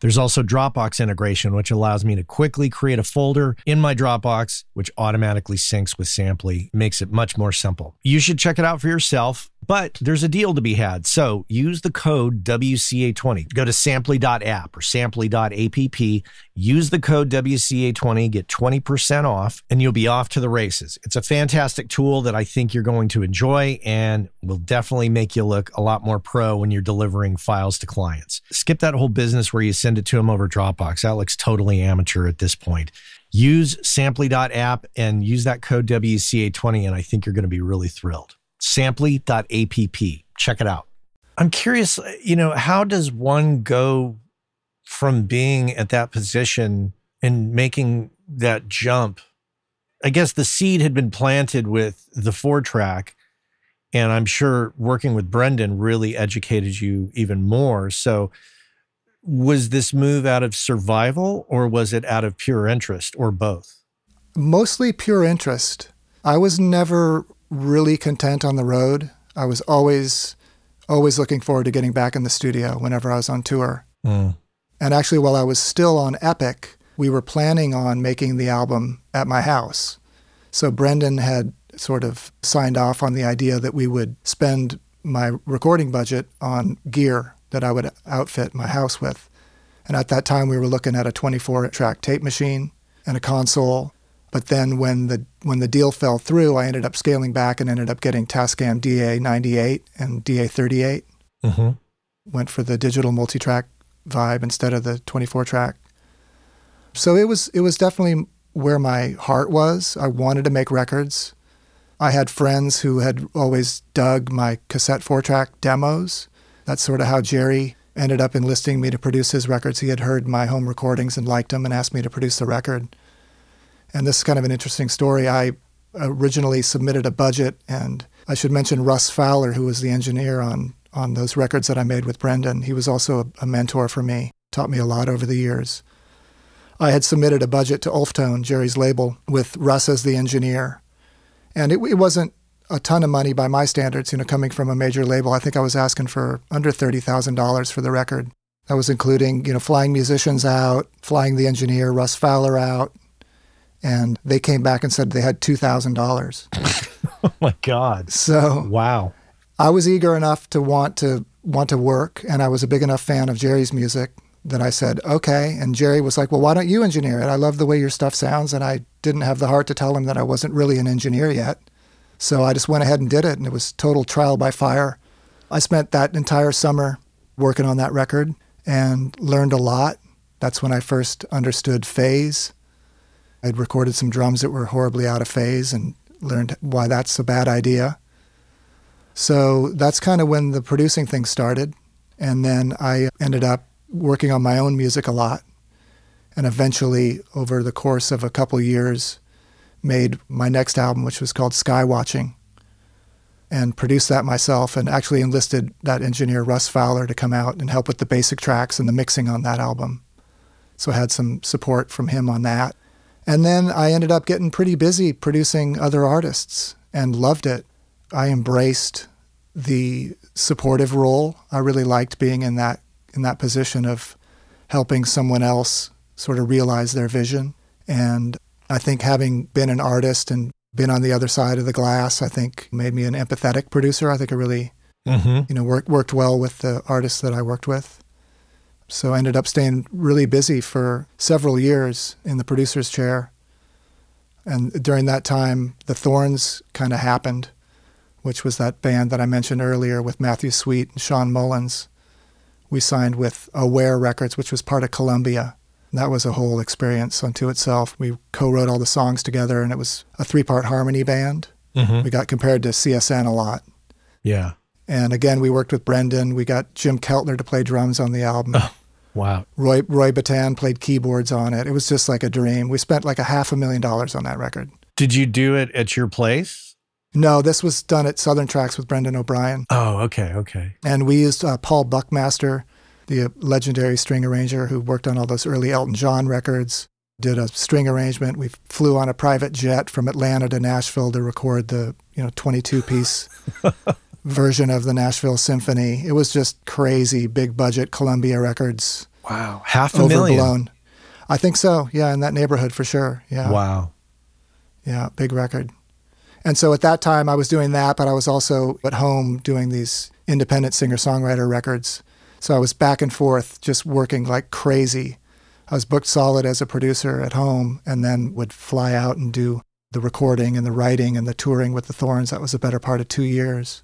There's also Dropbox integration, which allows me to quickly create a folder in my Dropbox, which automatically syncs with Samply, makes it much more simple. You should check it out for yourself, but there's a deal to be had. So use the code WCA20. Go to samply.app or samply.app, use the code WCA20, get 20% off, and you'll be off to the races. It's a fantastic tool that I think you're going to enjoy and will definitely make you look a lot more pro when you're delivering files to clients. Skip that whole business where you send it to them over Dropbox. That looks totally amateur at this point. Use samply.app and use that code WCA20, and I think you're going to be really thrilled. Samply.app. Check it out. I'm curious, you know, how does one go from being at that position and making that jump? I guess the seed had been planted with the four track, and I'm sure working with Brendan really educated you even more. So, was this move out of survival or was it out of pure interest or both? Mostly pure interest. I was never really content on the road. I was always always looking forward to getting back in the studio whenever I was on tour. Mm. And actually while I was still on Epic, we were planning on making the album at my house. So Brendan had sort of signed off on the idea that we would spend my recording budget on gear that I would outfit my house with. And at that time, we were looking at a 24 track tape machine and a console. But then when the when the deal fell through, I ended up scaling back and ended up getting Tascam DA98 and DA38. hmm Went for the digital multi-track vibe instead of the 24 track. So it was it was definitely where my heart was. I wanted to make records. I had friends who had always dug my cassette four track demos. That's sort of how Jerry ended up enlisting me to produce his records. He had heard my home recordings and liked them and asked me to produce the record. And this is kind of an interesting story. I originally submitted a budget, and I should mention Russ Fowler, who was the engineer on, on those records that I made with Brendan. He was also a, a mentor for me, taught me a lot over the years. I had submitted a budget to Ulftone, Jerry's label, with Russ as the engineer. And it, it wasn't a ton of money by my standards, you know, coming from a major label. I think I was asking for under $30,000 for the record. That was including, you know, flying musicians out, flying the engineer, Russ Fowler out. And they came back and said they had $2,000. Oh my God. So Wow. I was eager enough to want to want to work, and I was a big enough fan of Jerry's music that I said, okay. And Jerry was like, well, why don't you engineer it? I love the way your stuff sounds. And I didn't have the heart to tell him that I wasn't really an engineer yet. So I just went ahead and did it, and it was total trial by fire. I spent that entire summer working on that record and learned a lot. That's when I first understood phase. I'd recorded some drums that were horribly out of phase and learned why that's a bad idea. So that's kind of when the producing thing started. And then I ended up working on my own music a lot. And eventually, over the course of a couple years, made my next album, which was called Skywatching, and produced that myself and actually enlisted that engineer, Russ Fowler, to come out and help with the basic tracks and the mixing on that album. So I had some support from him on that. And then I ended up getting pretty busy producing other artists and loved it. I embraced the supportive role. I really liked being in that in that position of helping someone else sort of realize their vision. And I think having been an artist and been on the other side of the glass, I think made me an empathetic producer. I think it really, hmm you know, worked worked well with the artists that I worked with. So I ended up staying really busy for several years in the producer's chair. And during that time, the Thorns kind of happened, which was that band that I mentioned earlier with Matthew Sweet and Shawn Mullins. We signed with Aware Records, which was part of Columbia. That was a whole experience unto itself. We co wrote all the songs together, and it was a three part harmony band. hmm We got compared to CSN a lot. Yeah. And again, we worked with Brendan. We got Jim Keltner to play drums on the album. Wow. Roy Roy Bittan played keyboards on it. It was just like a dream. We spent like a half a million dollars on that record. Did you do it at your place? No, this was done at Southern Tracks with Brendan O'Brien. Oh, okay. Okay. And we used uh, Paul Buckmaster, the legendary string arranger who worked on all those early Elton John records, did a string arrangement. We flew on a private jet from Atlanta to Nashville to record the, you know, 22 piece version of the Nashville Symphony. It was just crazy, big budget Columbia Records, Wow. Half a million. overblown. I think so. Yeah, in that neighborhood for sure. Yeah. Wow. Yeah, big record. And so at that time, I was doing that, but I was also at home doing these independent singer songwriter records. So I was back and forth, just working like crazy. I was booked solid as a producer at home and then would fly out and do the recording and the writing and the touring with the Thorns. That was a better part of two years.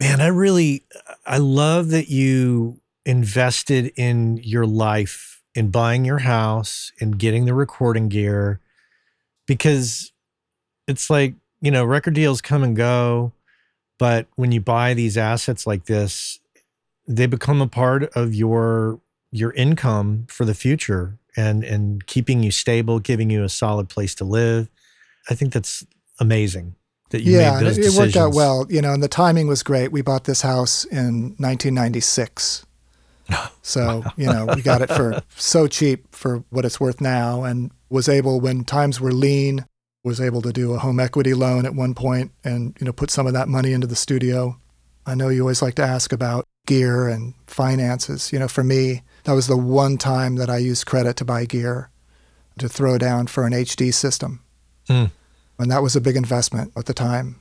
Man, I really, I love that you invested in your life, in buying your house, in getting the recording gear, because it's like, you know, record deals come and go. But when you buy these assets like this, they become a part of your your income for the future and and keeping you stable, giving you a solid place to live. I think that's amazing that you yeah, made those it, it worked out well, you know, and the timing was great. We bought this house in 1996. So, you know, we got it for so cheap for what it's worth now. And was able, when times were lean, was able to do a home equity loan at one point and you know put some of that money into the studio. I know you always like to ask about gear and finances. You know, for me, that was the one time that I used credit to buy gear to throw down for an HD system. Mm. And that was a big investment at the time.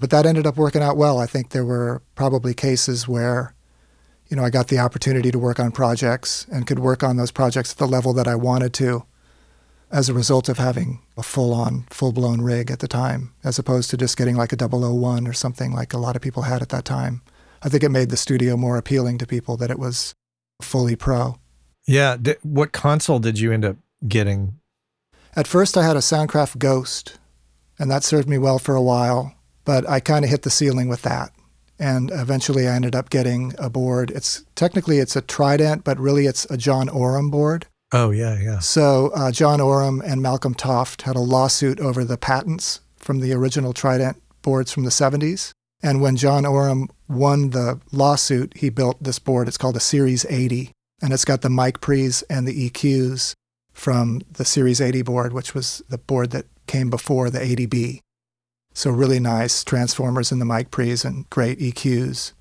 But that ended up working out well. I think there were probably cases where, you know, I got the opportunity to work on projects and could work on those projects at the level that I wanted to as a result of having a full on, full blown rig at the time, as opposed to just getting like a 001 or something like a lot of people had at that time. I think it made the studio more appealing to people that it was fully pro. Yeah. D- what console did you end up getting? At first, I had a Soundcraft Ghost, and that served me well for a while, but I kind of hit the ceiling with that. And eventually, I ended up getting a board. It's technically it's a Trident, but really it's a John Oram board. Oh, yeah, yeah. So uh, John Oram and Malcolm Toft had a lawsuit over the patents from the original Trident boards from the 70s. And when John Oram won the lawsuit, he built this board. It's called a Series 80, and it's got the mic pre's and the EQs from the Series 80 board, which was the board that came before the 80B. So really nice transformers in the mic pre's and great EQs.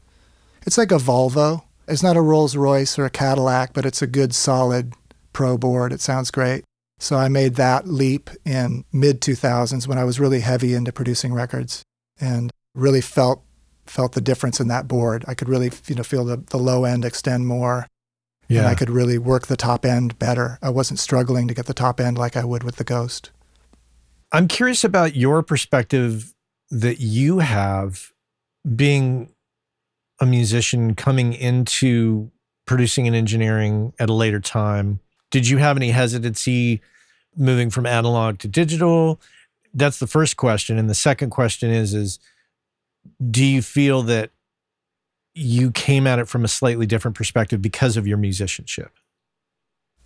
It's like a Volvo. It's not a Rolls Royce or a Cadillac, but it's a good solid pro board. It sounds great. So I made that leap in mid 2000s when I was really heavy into producing records and really felt felt the difference in that board. I could really you know feel the, the low end extend more. Yeah. And I could really work the top end better. I wasn't struggling to get the top end like I would with the Ghost. I'm curious about your perspective that you have being a musician coming into producing and engineering at a later time. Did you have any hesitancy moving from analog to digital? That's the first question. And the second question is is do you feel that you came at it from a slightly different perspective because of your musicianship?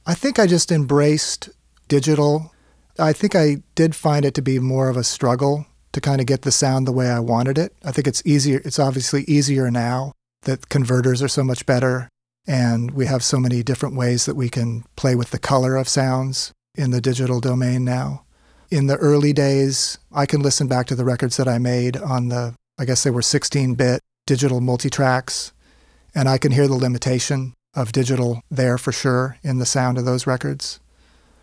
I think I just embraced digital. I think I did find it to be more of a struggle to kind of get the sound the way I wanted it. I think it's easier. It's obviously easier now that converters are so much better and we have so many different ways that we can play with the color of sounds in the digital domain now. In the early days, I can listen back to the records that I made on the, I guess they were 16 bit digital multitracks, and I can hear the limitation of digital there for sure in the sound of those records.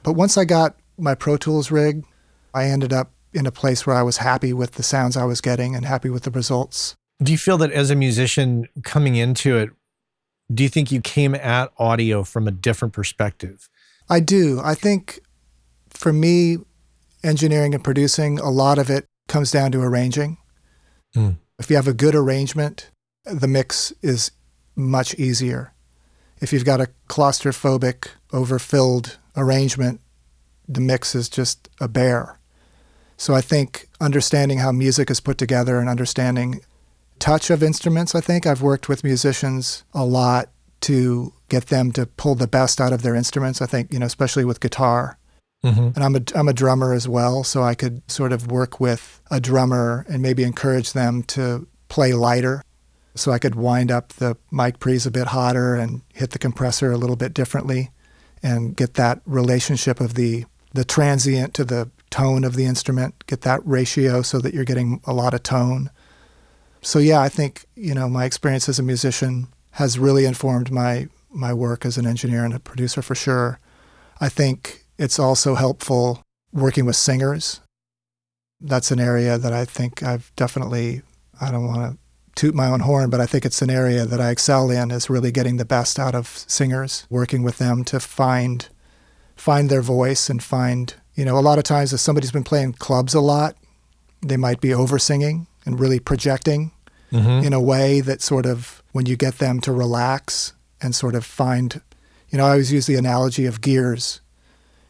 But once I got my Pro Tools rig, I ended up in a place where I was happy with the sounds I was getting and happy with the results. Do you feel that as a musician coming into it, do you think you came at audio from a different perspective? I do. I think for me, engineering and producing, a lot of it comes down to arranging. Mm. If you have a good arrangement, the mix is much easier. If you've got a claustrophobic, overfilled arrangement, the mix is just a bear. So I think understanding how music is put together and understanding touch of instruments, I think I've worked with musicians a lot to get them to pull the best out of their instruments. I think, you know, especially with guitar. Mm-hmm. And I'm a, I'm a drummer as well, so I could sort of work with a drummer and maybe encourage them to play lighter. So I could wind up the mic pre's a bit hotter and hit the compressor a little bit differently and get that relationship of the, the transient to the tone of the instrument, get that ratio so that you're getting a lot of tone. So yeah, I think, you know, my experience as a musician has really informed my my work as an engineer and a producer for sure. I think it's also helpful working with singers. That's an area that I think I've definitely I don't want to toot my own horn, but I think it's an area that I excel in is really getting the best out of singers, working with them to find find their voice and find, you know, a lot of times if somebody's been playing clubs a lot, they might be over singing and really projecting Mm-hmm. in a way that sort of when you get them to relax and sort of find, you know, I always use the analogy of gears.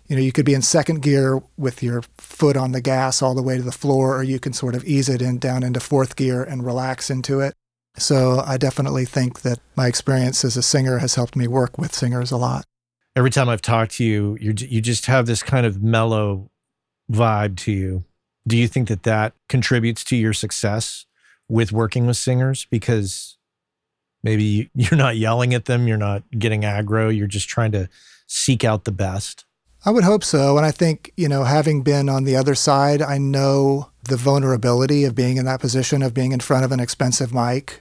You know, you could be in second gear with your foot on the gas all the way to the floor, or you can sort of ease it in down into fourth gear and relax into it. So I definitely think that my experience as a singer has helped me work with singers a lot. Every time I've talked to you, you you just have this kind of mellow vibe to you. Do you think that that contributes to your success with working with singers because maybe you're not yelling at them, you're not getting aggro, you're just trying to seek out the best? I would hope so. And I think, you know, having been on the other side, I know the vulnerability of being in that position, of being in front of an expensive mic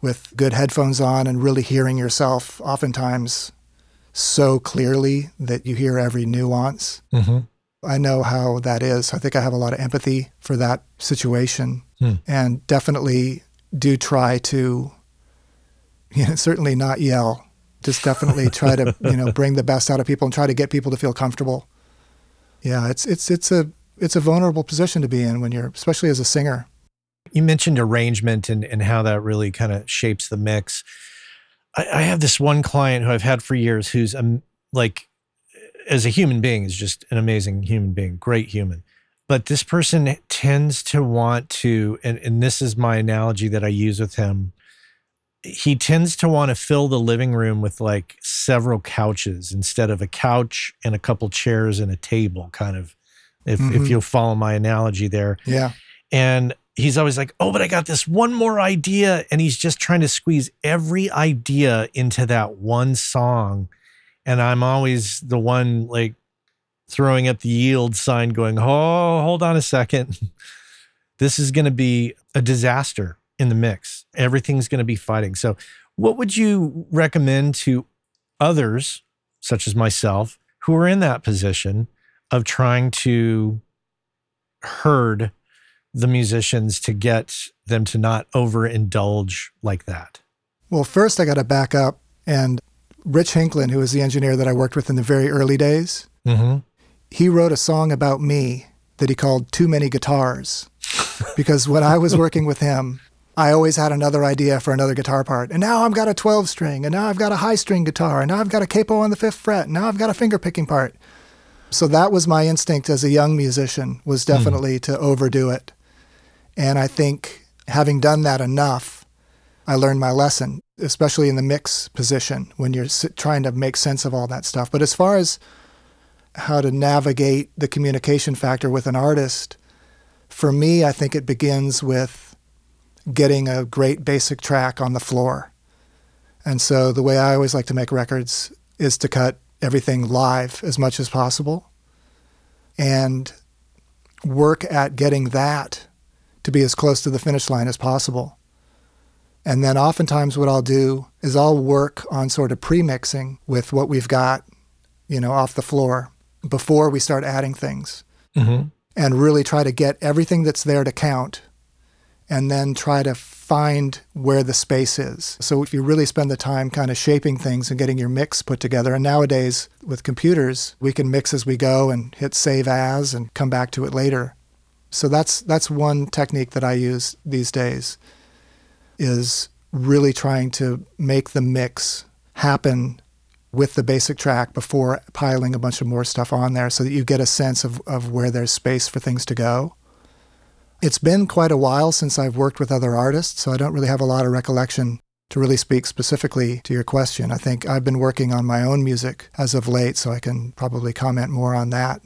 with good headphones on and really hearing yourself oftentimes so clearly that you hear every nuance. Mm-hmm. I know how that is. I think I have a lot of empathy for that situation Hmm. and definitely do try to, you know, certainly not yell. Just definitely try to, you know, bring the best out of people and try to get people to feel comfortable. Yeah, it's it's it's a it's a vulnerable position to be in when you're, especially as a singer. You mentioned arrangement and, and how that really kind of shapes the mix. I, I have this one client who I've had for years who's um, like, as a human being, is just an amazing human being, great human. But this person tends to want to, and, and this is my analogy that I use with him. He tends to want to fill the living room with like several couches instead of a couch and a couple chairs and a table, kind of. If, if Mhm. you'll follow my analogy there, Yeah. and he's always like, "Oh, but I got this one more idea," and he's just trying to squeeze every idea into that one song. And I'm always the one like throwing up the yield sign, going, "Oh, hold on a second, this is going to be a disaster in the mix. Everything's going to be fighting." So, what would you recommend to others, such as myself, who are in that position of trying to herd the musicians to get them to not overindulge like that? Well, first I got to back up and Rich Hinklin, who was the engineer that I worked with in the very early days, Mm-hmm. he wrote a song about me that he called Too Many Guitars. because when I was working with him, I always had another idea for another guitar part. And now I've got a 12 string, and now I've got a high string guitar, and now I've got a capo on the fifth fret, and now I've got a finger picking part. So that was my instinct as a young musician was hmm. definitely to overdo it. And I think having done that enough, I learned my lesson, especially in the mix position when you're trying to make sense of all that stuff. But as far as how to navigate the communication factor with an artist, for me, I think it begins with getting a great basic track on the floor. And so the way I always like to make records is to cut everything live as much as possible and work at getting that to be as close to the finish line as possible. And then oftentimes what I'll do is I'll work on sort of pre-mixing with what we've got, you know, off the floor before we start adding things Mm-hmm. and really try to get everything that's there to count and then try to find where the space is. So if you really spend the time kind of shaping things and getting your mix put together, and nowadays with computers, we can mix as we go and hit save as and come back to it later. So that's that's one technique that I use these days is really trying to make the mix happen with the basic track before piling a bunch of more stuff on there so that you get a sense of, of where there's space for things to go. It's been quite a while since I've worked with other artists, so I don't really have a lot of recollection to really speak specifically to your question. I think I've been working on my own music as of late, so I can probably comment more on that.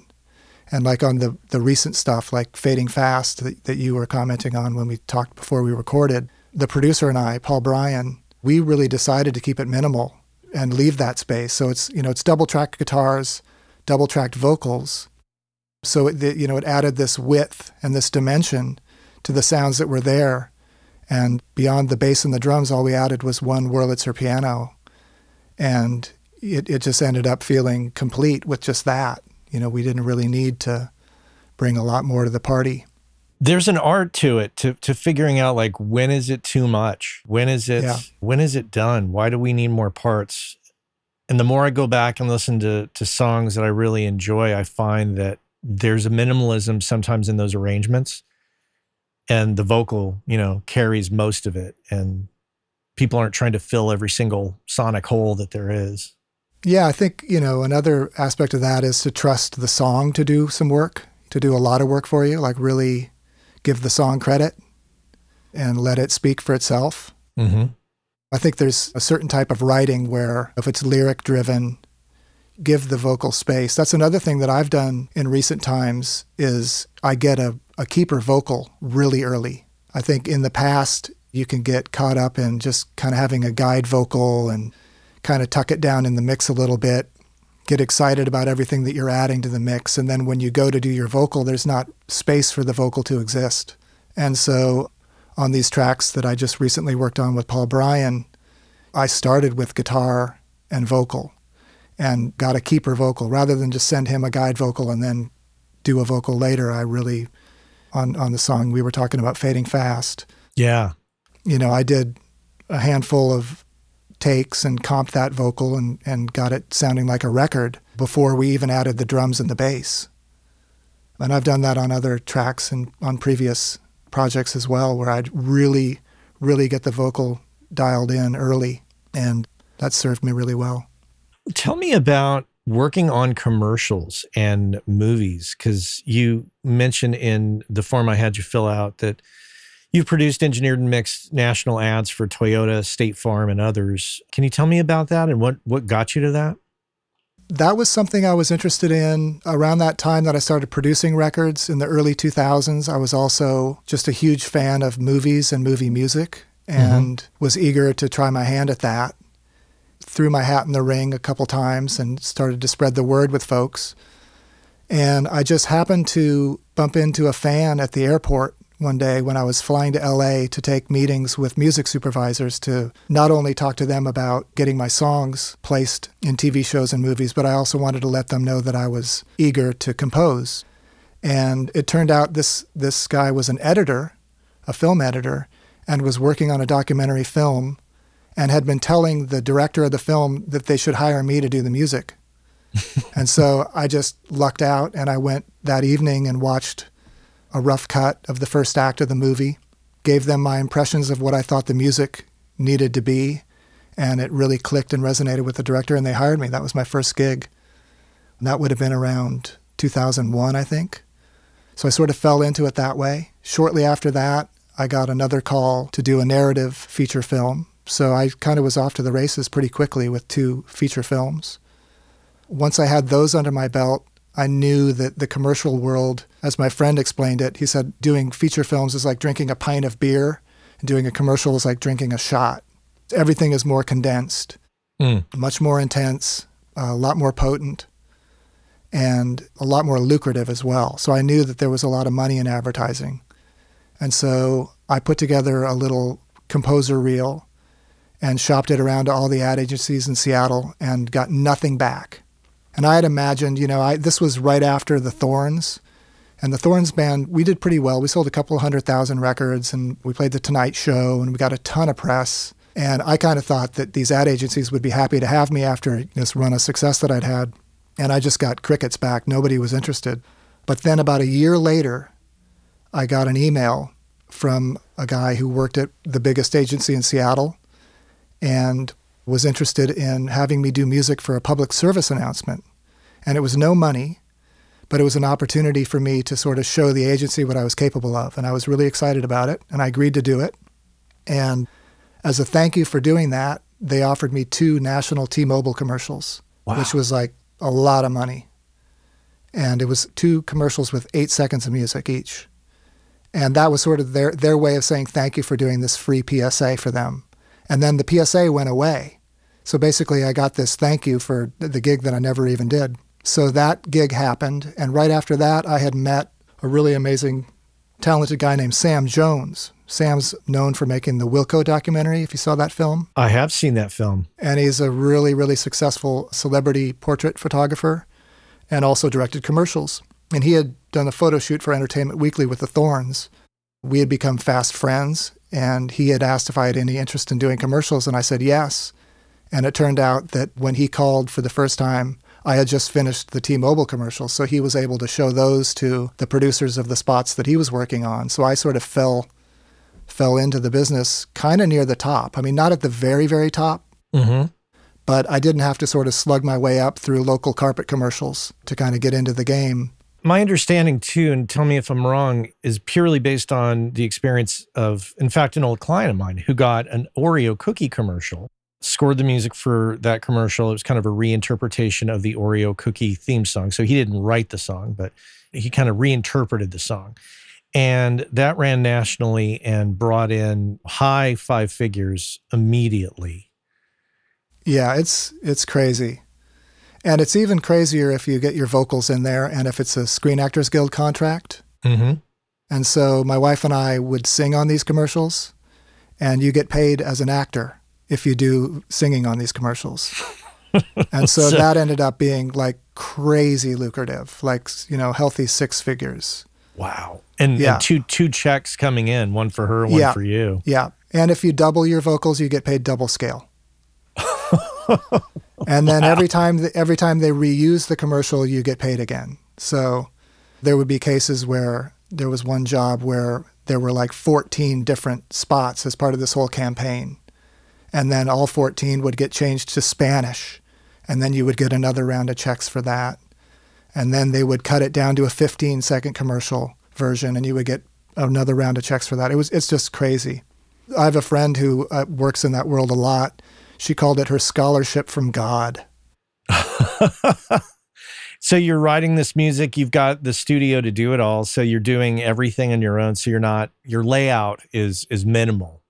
And like on the, the recent stuff, like Fading Fast, that, that you were commenting on when we talked before we recorded, the producer and I, Paul Bryan, we really decided to keep it minimal and leave that space. So it's you know it's double track guitars, double tracked vocals. So it the- you know it added this width and this dimension to the sounds that were there. And beyond the bass and the drums, all we added was one Wurlitzer piano, and it it just ended up feeling complete with just that. You know, we didn't really need to bring a lot more to the party. There's an art to it, to to figuring out like when is it too much? When is it Yeah. when is it done? Why do we need more parts? And the more I go back and listen to to songs that I really enjoy, I find that there's a minimalism sometimes in those arrangements. And the vocal, you know, carries most of it. And people aren't trying to fill every single sonic hole that there is. Yeah, I think, you know, another aspect of that is to trust the song to do some work, to do a lot of work for you, like really give the song credit and let it speak for itself. Mm-hmm. I think there's a certain type of writing where if it's lyric driven, give the vocal space. That's another thing that I've done in recent times is I get a, a keeper vocal really early. I think in the past you can get caught up in just kind of having a guide vocal and kind of tuck it down in the mix a little bit get excited about everything that you're adding to the mix. And then when you go to do your vocal, there's not space for the vocal to exist. And so on these tracks that I just recently worked on with Paul Bryan, I started with guitar and vocal and got a keeper vocal rather than just send him a guide vocal and then do a vocal later. I really, on, on the song we were talking about, Fading Fast. Yeah. You know, I did a handful of takes and comped that vocal and, and got it sounding like a record before we even added the drums and the bass. And I've done that on other tracks and on previous projects as well, where I'd really, really get the vocal dialed in early. And that served me really well. Tell me about working on commercials and movies, because you mentioned in the form I had you fill out that You've produced, engineered, and mixed national ads for Toyota, State Farm, and others. Can you tell me about that and what, what got you to that? That was something I was interested in around that time that I started producing records in the early 2000s. I was also just a huge fan of movies and movie music and mm-hmm. was eager to try my hand at that. Threw my hat in the ring a couple times and started to spread the word with folks. And I just happened to bump into a fan at the airport one day when I was flying to LA to take meetings with music supervisors to not only talk to them about getting my songs placed in TV shows and movies, but I also wanted to let them know that I was eager to compose. And it turned out this this guy was an editor, a film editor, and was working on a documentary film and had been telling the director of the film that they should hire me to do the music. and so I just lucked out and I went that evening and watched a rough cut of the first act of the movie, gave them my impressions of what I thought the music needed to be, and it really clicked and resonated with the director, and they hired me. That was my first gig. And that would have been around 2001, I think. So I sort of fell into it that way. Shortly after that, I got another call to do a narrative feature film. So I kind of was off to the races pretty quickly with two feature films. Once I had those under my belt, I knew that the commercial world, as my friend explained it, he said doing feature films is like drinking a pint of beer, and doing a commercial is like drinking a shot. Everything is more condensed, mm. much more intense, a lot more potent, and a lot more lucrative as well. So I knew that there was a lot of money in advertising. And so I put together a little composer reel and shopped it around to all the ad agencies in Seattle and got nothing back. And I had imagined, you know, I, this was right after the Thorns. And the Thorns band, we did pretty well. We sold a couple hundred thousand records and we played the Tonight Show and we got a ton of press. And I kind of thought that these ad agencies would be happy to have me after this run of success that I'd had. And I just got crickets back. Nobody was interested. But then about a year later, I got an email from a guy who worked at the biggest agency in Seattle and was interested in having me do music for a public service announcement. And it was no money, but it was an opportunity for me to sort of show the agency what I was capable of. And I was really excited about it, and I agreed to do it. And as a thank you for doing that, they offered me two national T Mobile commercials, wow. which was like a lot of money. And it was two commercials with eight seconds of music each. And that was sort of their, their way of saying thank you for doing this free PSA for them. And then the PSA went away. So basically, I got this thank you for the gig that I never even did. So that gig happened. And right after that, I had met a really amazing, talented guy named Sam Jones. Sam's known for making the Wilco documentary, if you saw that film. I have seen that film. And he's a really, really successful celebrity portrait photographer and also directed commercials. And he had done a photo shoot for Entertainment Weekly with the Thorns. We had become fast friends and he had asked if I had any interest in doing commercials, and I said yes. And it turned out that when he called for the first time, I had just finished the T Mobile commercials, so he was able to show those to the producers of the spots that he was working on. So I sort of fell fell into the business kind of near the top. I mean, not at the very, very top, mm-hmm. but I didn't have to sort of slug my way up through local carpet commercials to kind of get into the game my understanding too, and tell me if I'm wrong, is purely based on the experience of, in fact, an old client of mine who got an Oreo cookie commercial, scored the music for that commercial. It was kind of a reinterpretation of the Oreo cookie theme song. So he didn't write the song, but he kind of reinterpreted the song. And that ran nationally and brought in high five figures immediately. Yeah, it's it's crazy. And it's even crazier if you get your vocals in there and if it's a Screen Actors Guild contract. Mm-hmm. And so my wife and I would sing on these commercials, and you get paid as an actor if you do singing on these commercials. and so, So- that ended up being like crazy lucrative, like, you know, healthy six figures. Wow. And, Yeah. and two two checks coming in, one for her, one Yeah. for you. Yeah. And if you double your vocals, you get paid double scale. and then every time every time they reuse the commercial, you get paid again. So there would be cases where there was one job where there were like 14 different spots as part of this whole campaign. And then all 14 would get changed to Spanish. And then you would get another round of checks for that. And then they would cut it down to a 15 second commercial version and you would get another round of checks for that. It was it's just crazy. I have a friend who uh, works in that world a lot. She called it her scholarship from God. So you're writing this music, you've got the studio to do it all. So you're doing everything on your own. So you're not your layout is is minimal.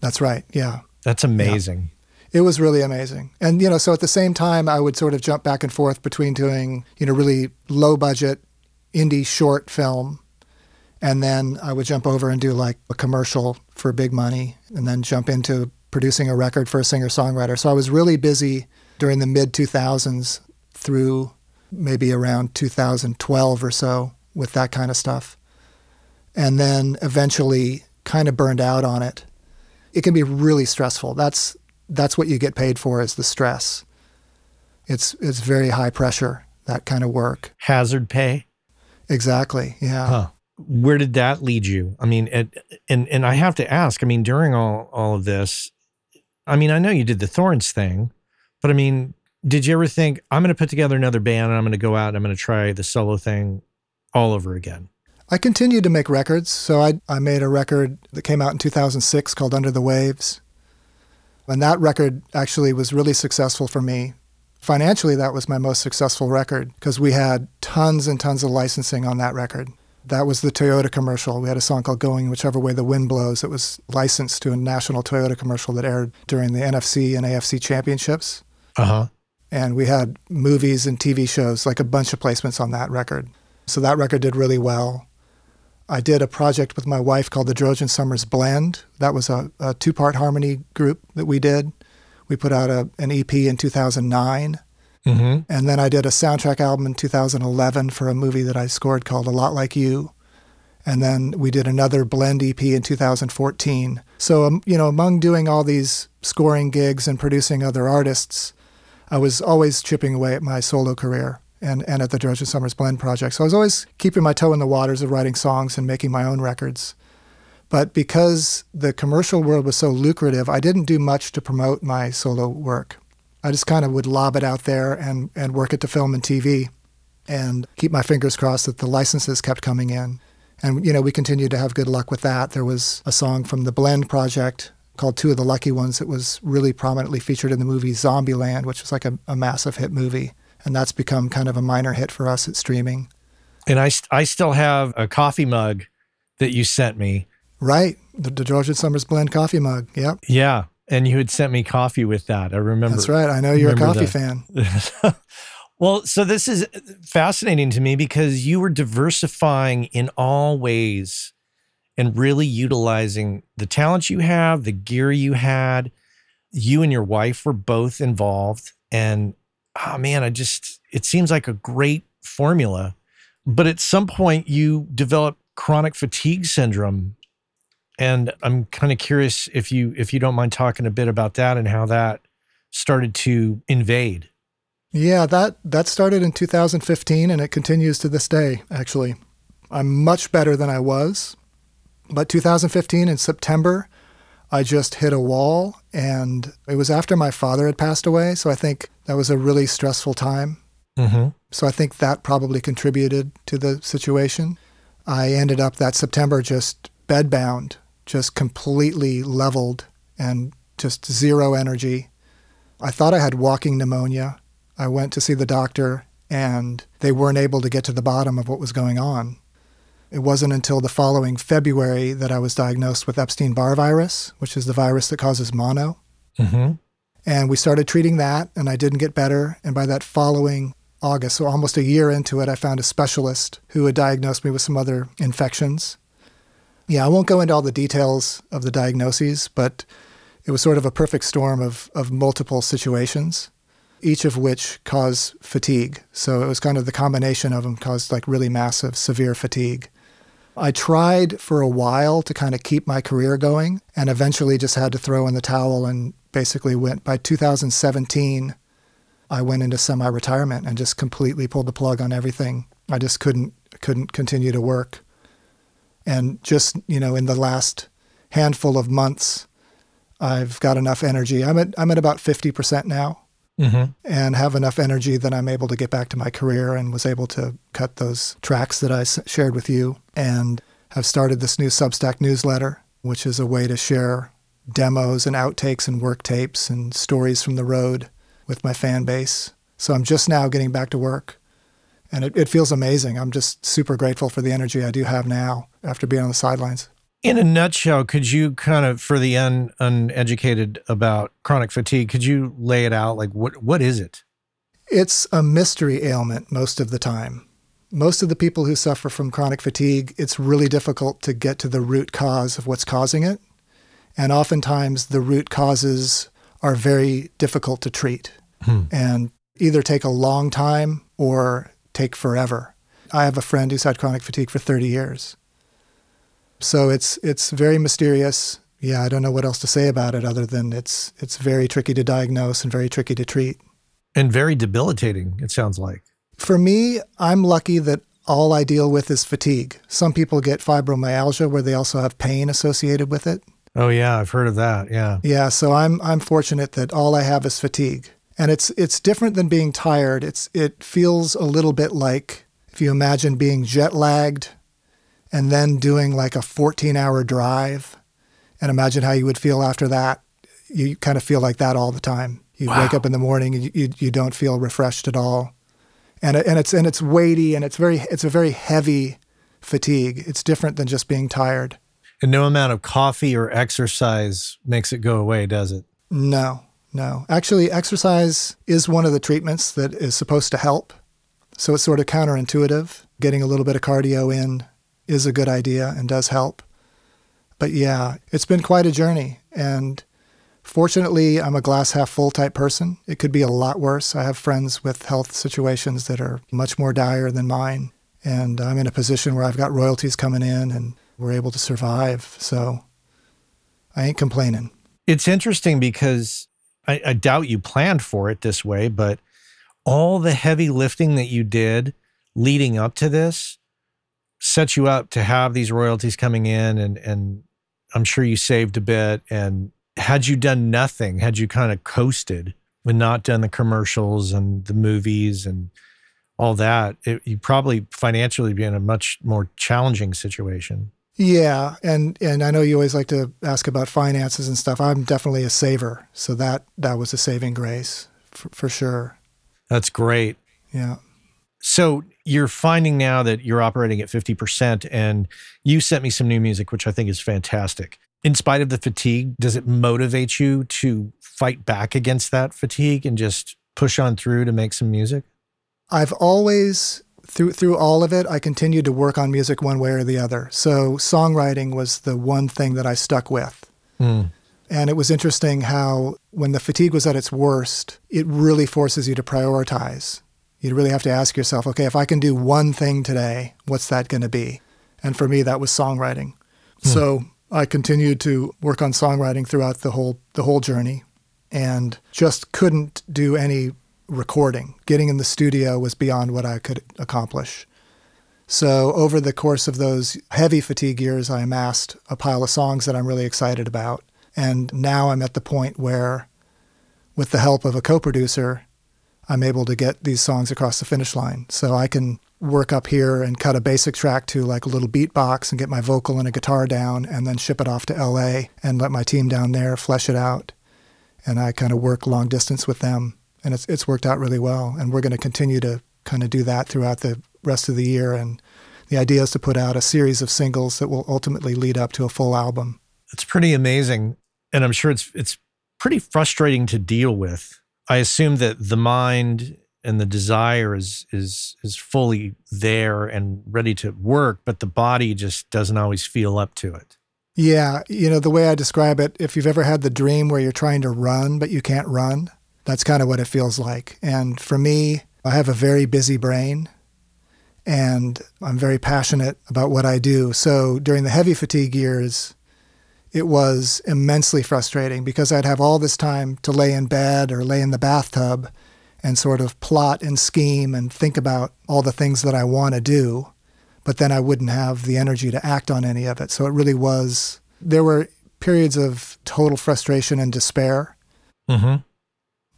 That's right. Yeah. That's amazing. It was really amazing. And, you know, so at the same time, I would sort of jump back and forth between doing, you know, really low budget indie short film. And then I would jump over and do like a commercial for big money and then jump into producing a record for a singer songwriter. So I was really busy during the mid 2000s through maybe around 2012 or so with that kind of stuff. And then eventually kind of burned out on it it can be really stressful. That's that's what you get paid for is the stress. It's it's very high pressure that kind of work. Hazard pay. Exactly. Yeah. Huh. Where did that lead you? I mean, and and and I have to ask. I mean, during all all of this, I mean, I know you did the Thorns thing, but I mean, did you ever think I'm going to put together another band and I'm going to go out and I'm going to try the solo thing all over again? I continued to make records. So I I made a record that came out in 2006 called Under the Waves. And that record actually was really successful for me. Financially, that was my most successful record because we had tons and tons of licensing on that record. That was the Toyota commercial. We had a song called Going Whichever Way the Wind Blows. It was licensed to a national Toyota commercial that aired during the NFC and AFC championships. Uh huh. And we had movies and TV shows, like a bunch of placements on that record. So that record did really well. I did a project with my wife called the Droge and Summers Blend. That was a, a two part harmony group that we did. We put out a, an EP in 2009. Mm-hmm. And then I did a soundtrack album in 2011 for a movie that I scored called A Lot Like You. And then we did another blend EP in 2014. So, um, you know, among doing all these scoring gigs and producing other artists, I was always chipping away at my solo career and, and at the Droge and Summers Blend project. So I was always keeping my toe in the waters of writing songs and making my own records. But because the commercial world was so lucrative, I didn't do much to promote my solo work. I just kind of would lob it out there and, and work it to film and TV and keep my fingers crossed that the licenses kept coming in. And, you know, we continued to have good luck with that. There was a song from the Blend project called Two of the Lucky Ones that was really prominently featured in the movie Zombieland, which was like a, a massive hit movie. And that's become kind of a minor hit for us at streaming. And I I still have a coffee mug that you sent me. Right. The, the Droge and Summers Blend coffee mug. Yep. Yeah, and you had sent me coffee with that. I remember. That's right. I know you're a coffee that. fan. well, so this is fascinating to me because you were diversifying in all ways and really utilizing the talent you have, the gear you had. You and your wife were both involved. And oh man, I just, it seems like a great formula. But at some point, you developed chronic fatigue syndrome. And I'm kind of curious if you if you don't mind talking a bit about that and how that started to invade. Yeah, that that started in 2015 and it continues to this day actually. I'm much better than I was. But 2015 in September, I just hit a wall and it was after my father had passed away, so I think that was a really stressful time. Mm-hmm. So I think that probably contributed to the situation. I ended up that September just bedbound, just completely leveled and just zero energy. I thought I had walking pneumonia. I went to see the doctor and they weren't able to get to the bottom of what was going on. It wasn't until the following February that I was diagnosed with Epstein Barr virus, which is the virus that causes mono. Mm-hmm. And we started treating that, and I didn't get better. And by that following August, so almost a year into it, I found a specialist who had diagnosed me with some other infections. Yeah, I won't go into all the details of the diagnoses, but it was sort of a perfect storm of, of multiple situations, each of which caused fatigue. So it was kind of the combination of them caused like really massive, severe fatigue. I tried for a while to kind of keep my career going and eventually just had to throw in the towel and basically went by 2017 I went into semi-retirement and just completely pulled the plug on everything. I just couldn't couldn't continue to work. And just, you know, in the last handful of months, I've got enough energy. I'm at I'm at about 50% now. Mm-hmm. And have enough energy that I'm able to get back to my career and was able to cut those tracks that I shared with you and have started this new Substack newsletter, which is a way to share demos and outtakes and work tapes and stories from the road with my fan base. So I'm just now getting back to work. And it, it feels amazing. I'm just super grateful for the energy I do have now after being on the sidelines. In a nutshell, could you kind of, for the un, uneducated about chronic fatigue, could you lay it out? Like, what what is it? It's a mystery ailment most of the time. Most of the people who suffer from chronic fatigue, it's really difficult to get to the root cause of what's causing it. And oftentimes, the root causes are very difficult to treat hmm. and either take a long time or take forever. I have a friend who's had chronic fatigue for 30 years. So it's it's very mysterious. Yeah, I don't know what else to say about it other than it's it's very tricky to diagnose and very tricky to treat. And very debilitating, it sounds like. For me, I'm lucky that all I deal with is fatigue. Some people get fibromyalgia where they also have pain associated with it. Oh yeah, I've heard of that. Yeah. Yeah, so I'm I'm fortunate that all I have is fatigue. And it's it's different than being tired. It's it feels a little bit like if you imagine being jet lagged and then doing like a 14-hour drive and imagine how you would feel after that. You kind of feel like that all the time. You wow. wake up in the morning and you, you, you don't feel refreshed at all. And and it's and it's weighty and it's very it's a very heavy fatigue. It's different than just being tired. And no amount of coffee or exercise makes it go away, does it? No, no. Actually, exercise is one of the treatments that is supposed to help. So it's sort of counterintuitive. Getting a little bit of cardio in is a good idea and does help. But yeah, it's been quite a journey. And fortunately, I'm a glass half full type person. It could be a lot worse. I have friends with health situations that are much more dire than mine. And I'm in a position where I've got royalties coming in and we're able to survive. So I ain't complaining. It's interesting because I, I doubt you planned for it this way, but all the heavy lifting that you did leading up to this set you up to have these royalties coming in and and I'm sure you saved a bit and had you done nothing, had you kind of coasted and not done the commercials and the movies and all that, it, you probably financially be in a much more challenging situation. Yeah, and and I know you always like to ask about finances and stuff. I'm definitely a saver, so that that was a saving grace for, for sure. That's great. Yeah. So you're finding now that you're operating at 50% and you sent me some new music which I think is fantastic. In spite of the fatigue, does it motivate you to fight back against that fatigue and just push on through to make some music? I've always through through all of it, I continued to work on music one way or the other. So songwriting was the one thing that I stuck with. Mm. And it was interesting how when the fatigue was at its worst, it really forces you to prioritize. You really have to ask yourself, okay, if I can do one thing today, what's that going to be? And for me, that was songwriting. Mm. So I continued to work on songwriting throughout the whole the whole journey, and just couldn't do any recording. Getting in the studio was beyond what I could accomplish. So, over the course of those heavy fatigue years, I amassed a pile of songs that I'm really excited about. And now I'm at the point where, with the help of a co producer, I'm able to get these songs across the finish line. So I can work up here and cut a basic track to like a little beatbox and get my vocal and a guitar down and then ship it off to LA and let my team down there flesh it out. And I kind of work long distance with them and it's it's worked out really well. And we're going to continue to kind of do that throughout the rest of the year. And the idea is to put out a series of singles that will ultimately lead up to a full album. It's pretty amazing, and I'm sure it's it's pretty frustrating to deal with. I assume that the mind and the desire is is is fully there and ready to work, but the body just doesn't always feel up to it. Yeah, you know, the way I describe it, if you've ever had the dream where you're trying to run but you can't run, that's kind of what it feels like. And for me, I have a very busy brain and I'm very passionate about what I do. So during the heavy fatigue years, it was immensely frustrating because I'd have all this time to lay in bed or lay in the bathtub and sort of plot and scheme and think about all the things that I want to do, but then I wouldn't have the energy to act on any of it. So it really was, there were periods of total frustration and despair. Mm-hmm.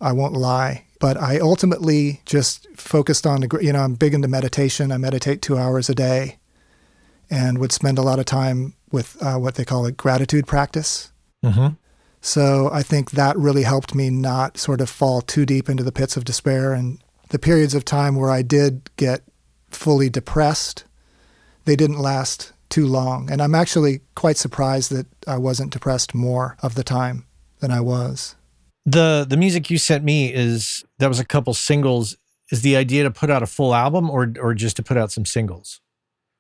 I won't lie. But I ultimately just focused on, you know, I'm big into meditation. I meditate two hours a day and would spend a lot of time with uh, what they call a gratitude practice. Mm-hmm. So I think that really helped me not sort of fall too deep into the pits of despair. And the periods of time where I did get fully depressed, they didn't last too long. And I'm actually quite surprised that I wasn't depressed more of the time than I was. The the music you sent me is that was a couple singles. Is the idea to put out a full album or or just to put out some singles?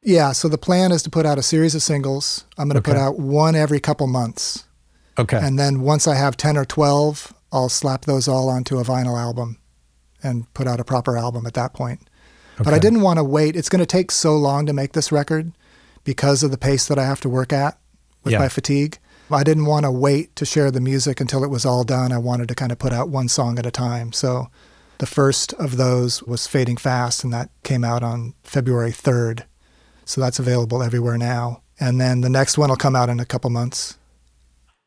Yeah, so the plan is to put out a series of singles. I'm going to Okay. put out one every couple months. Okay. And then once I have 10 or 12, I'll slap those all onto a vinyl album and put out a proper album at that point. But I didn't want to wait. It's going to take so long to make this record because of the pace that I have to work at with Yeah. my fatigue. I didn't want to wait to share the music until it was all done. I wanted to kind of put out one song at a time. So the first of those was Fading Fast, and that came out on February 3rd. So that's available everywhere now. And then the next one will come out in a couple months.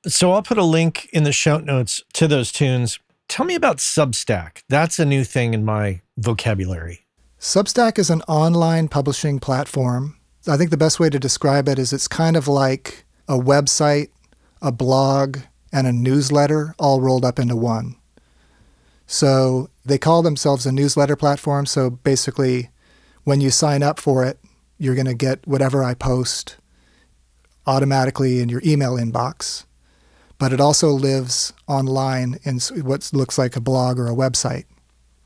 So I'll put a link in the show notes to those tunes. Tell me about Substack. That's a new thing in my vocabulary. Substack is an online publishing platform. I think the best way to describe it is it's kind of like a website, a blog, and a newsletter all rolled up into one. So they call themselves a newsletter platform. So basically, when you sign up for it, you're going to get whatever I post automatically in your email inbox. But it also lives online in what looks like a blog or a website.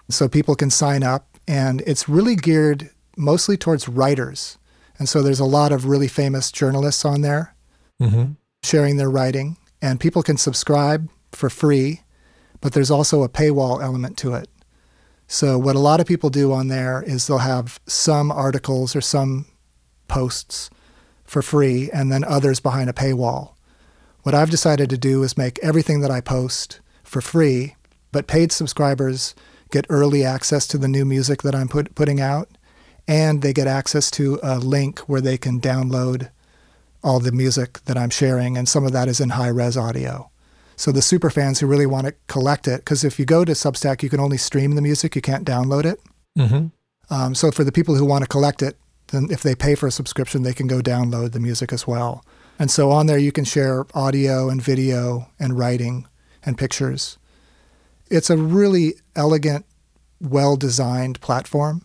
So people can sign up, and it's really geared mostly towards writers. And so there's a lot of really famous journalists on there Mm-hmm. Sharing their writing, and people can subscribe for free, but there's also a paywall element to it. So, what a lot of people do on there is they'll have some articles or some posts for free and then others behind a paywall. What I've decided to do is make everything that I post for free, but paid subscribers get early access to the new music that I'm put, putting out, and they get access to a link where they can download all the music that I'm sharing, and some of that is in high res audio. So the super fans who really want to collect it, because if you go to Substack, you can only stream the music, you can't download it. Mm-hmm. Um, so for the people who want to collect it, then if they pay for a subscription, they can go download the music as well. And so on there, you can share audio and video and writing and pictures. It's a really elegant, well designed platform.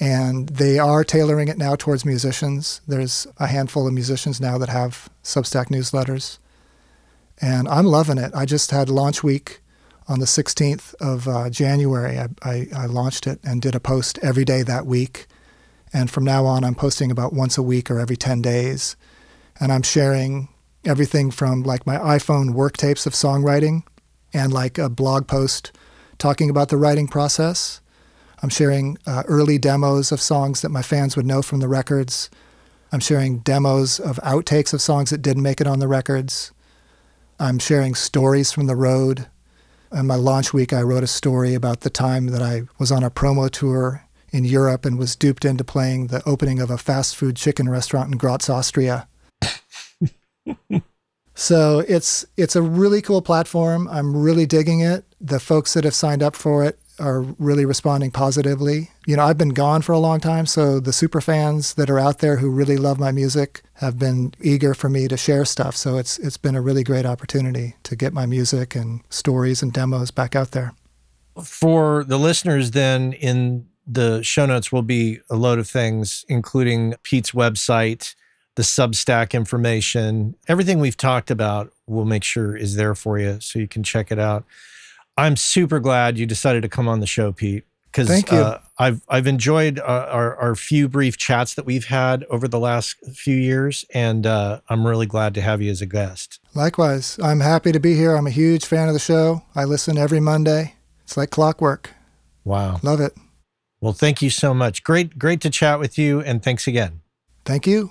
And they are tailoring it now towards musicians. There's a handful of musicians now that have Substack newsletters. And I'm loving it. I just had launch week on the 16th of uh, January. I, I, I launched it and did a post every day that week. And from now on, I'm posting about once a week or every 10 days. And I'm sharing everything from like my iPhone work tapes of songwriting and like a blog post talking about the writing process. I'm sharing uh, early demos of songs that my fans would know from the records. I'm sharing demos of outtakes of songs that didn't make it on the records. I'm sharing stories from the road. On my launch week, I wrote a story about the time that I was on a promo tour in Europe and was duped into playing the opening of a fast food chicken restaurant in Graz, Austria. so it's it's a really cool platform. I'm really digging it. The folks that have signed up for it are really responding positively. You know, I've been gone for a long time, so the super fans that are out there who really love my music have been eager for me to share stuff. So it's it's been a really great opportunity to get my music and stories and demos back out there. For the listeners, then in the show notes will be a load of things, including Pete's website, the Substack information, everything we've talked about, we'll make sure is there for you so you can check it out. I'm super glad you decided to come on the show, Pete. Because Thank you. uh, I've I've enjoyed uh, our our few brief chats that we've had over the last few years, and uh, I'm really glad to have you as a guest. Likewise, I'm happy to be here. I'm a huge fan of the show. I listen every Monday. It's like clockwork. Wow. Love it. Well, thank you so much. Great great to chat with you, and thanks again. Thank you.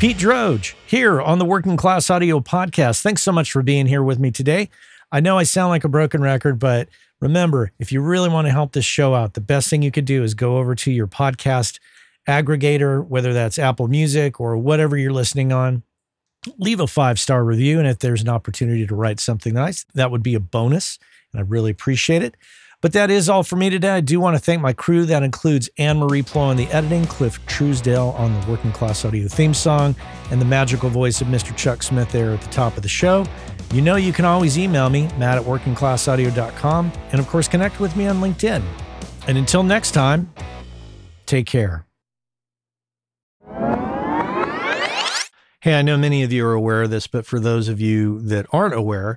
Pete Droge here on the Working Class Audio Podcast. Thanks so much for being here with me today. I know I sound like a broken record, but remember, if you really want to help this show out, the best thing you could do is go over to your podcast aggregator, whether that's Apple Music or whatever you're listening on. Leave a five star review. And if there's an opportunity to write something nice, that would be a bonus. And I really appreciate it. But that is all for me today. I do want to thank my crew. That includes Anne Marie Plo on the editing, Cliff Truesdale on the Working Class Audio theme song, and the magical voice of Mr. Chuck Smith there at the top of the show. You know you can always email me, matt at workingclassaudio.com, and of course connect with me on LinkedIn. And until next time, take care. Hey, I know many of you are aware of this, but for those of you that aren't aware,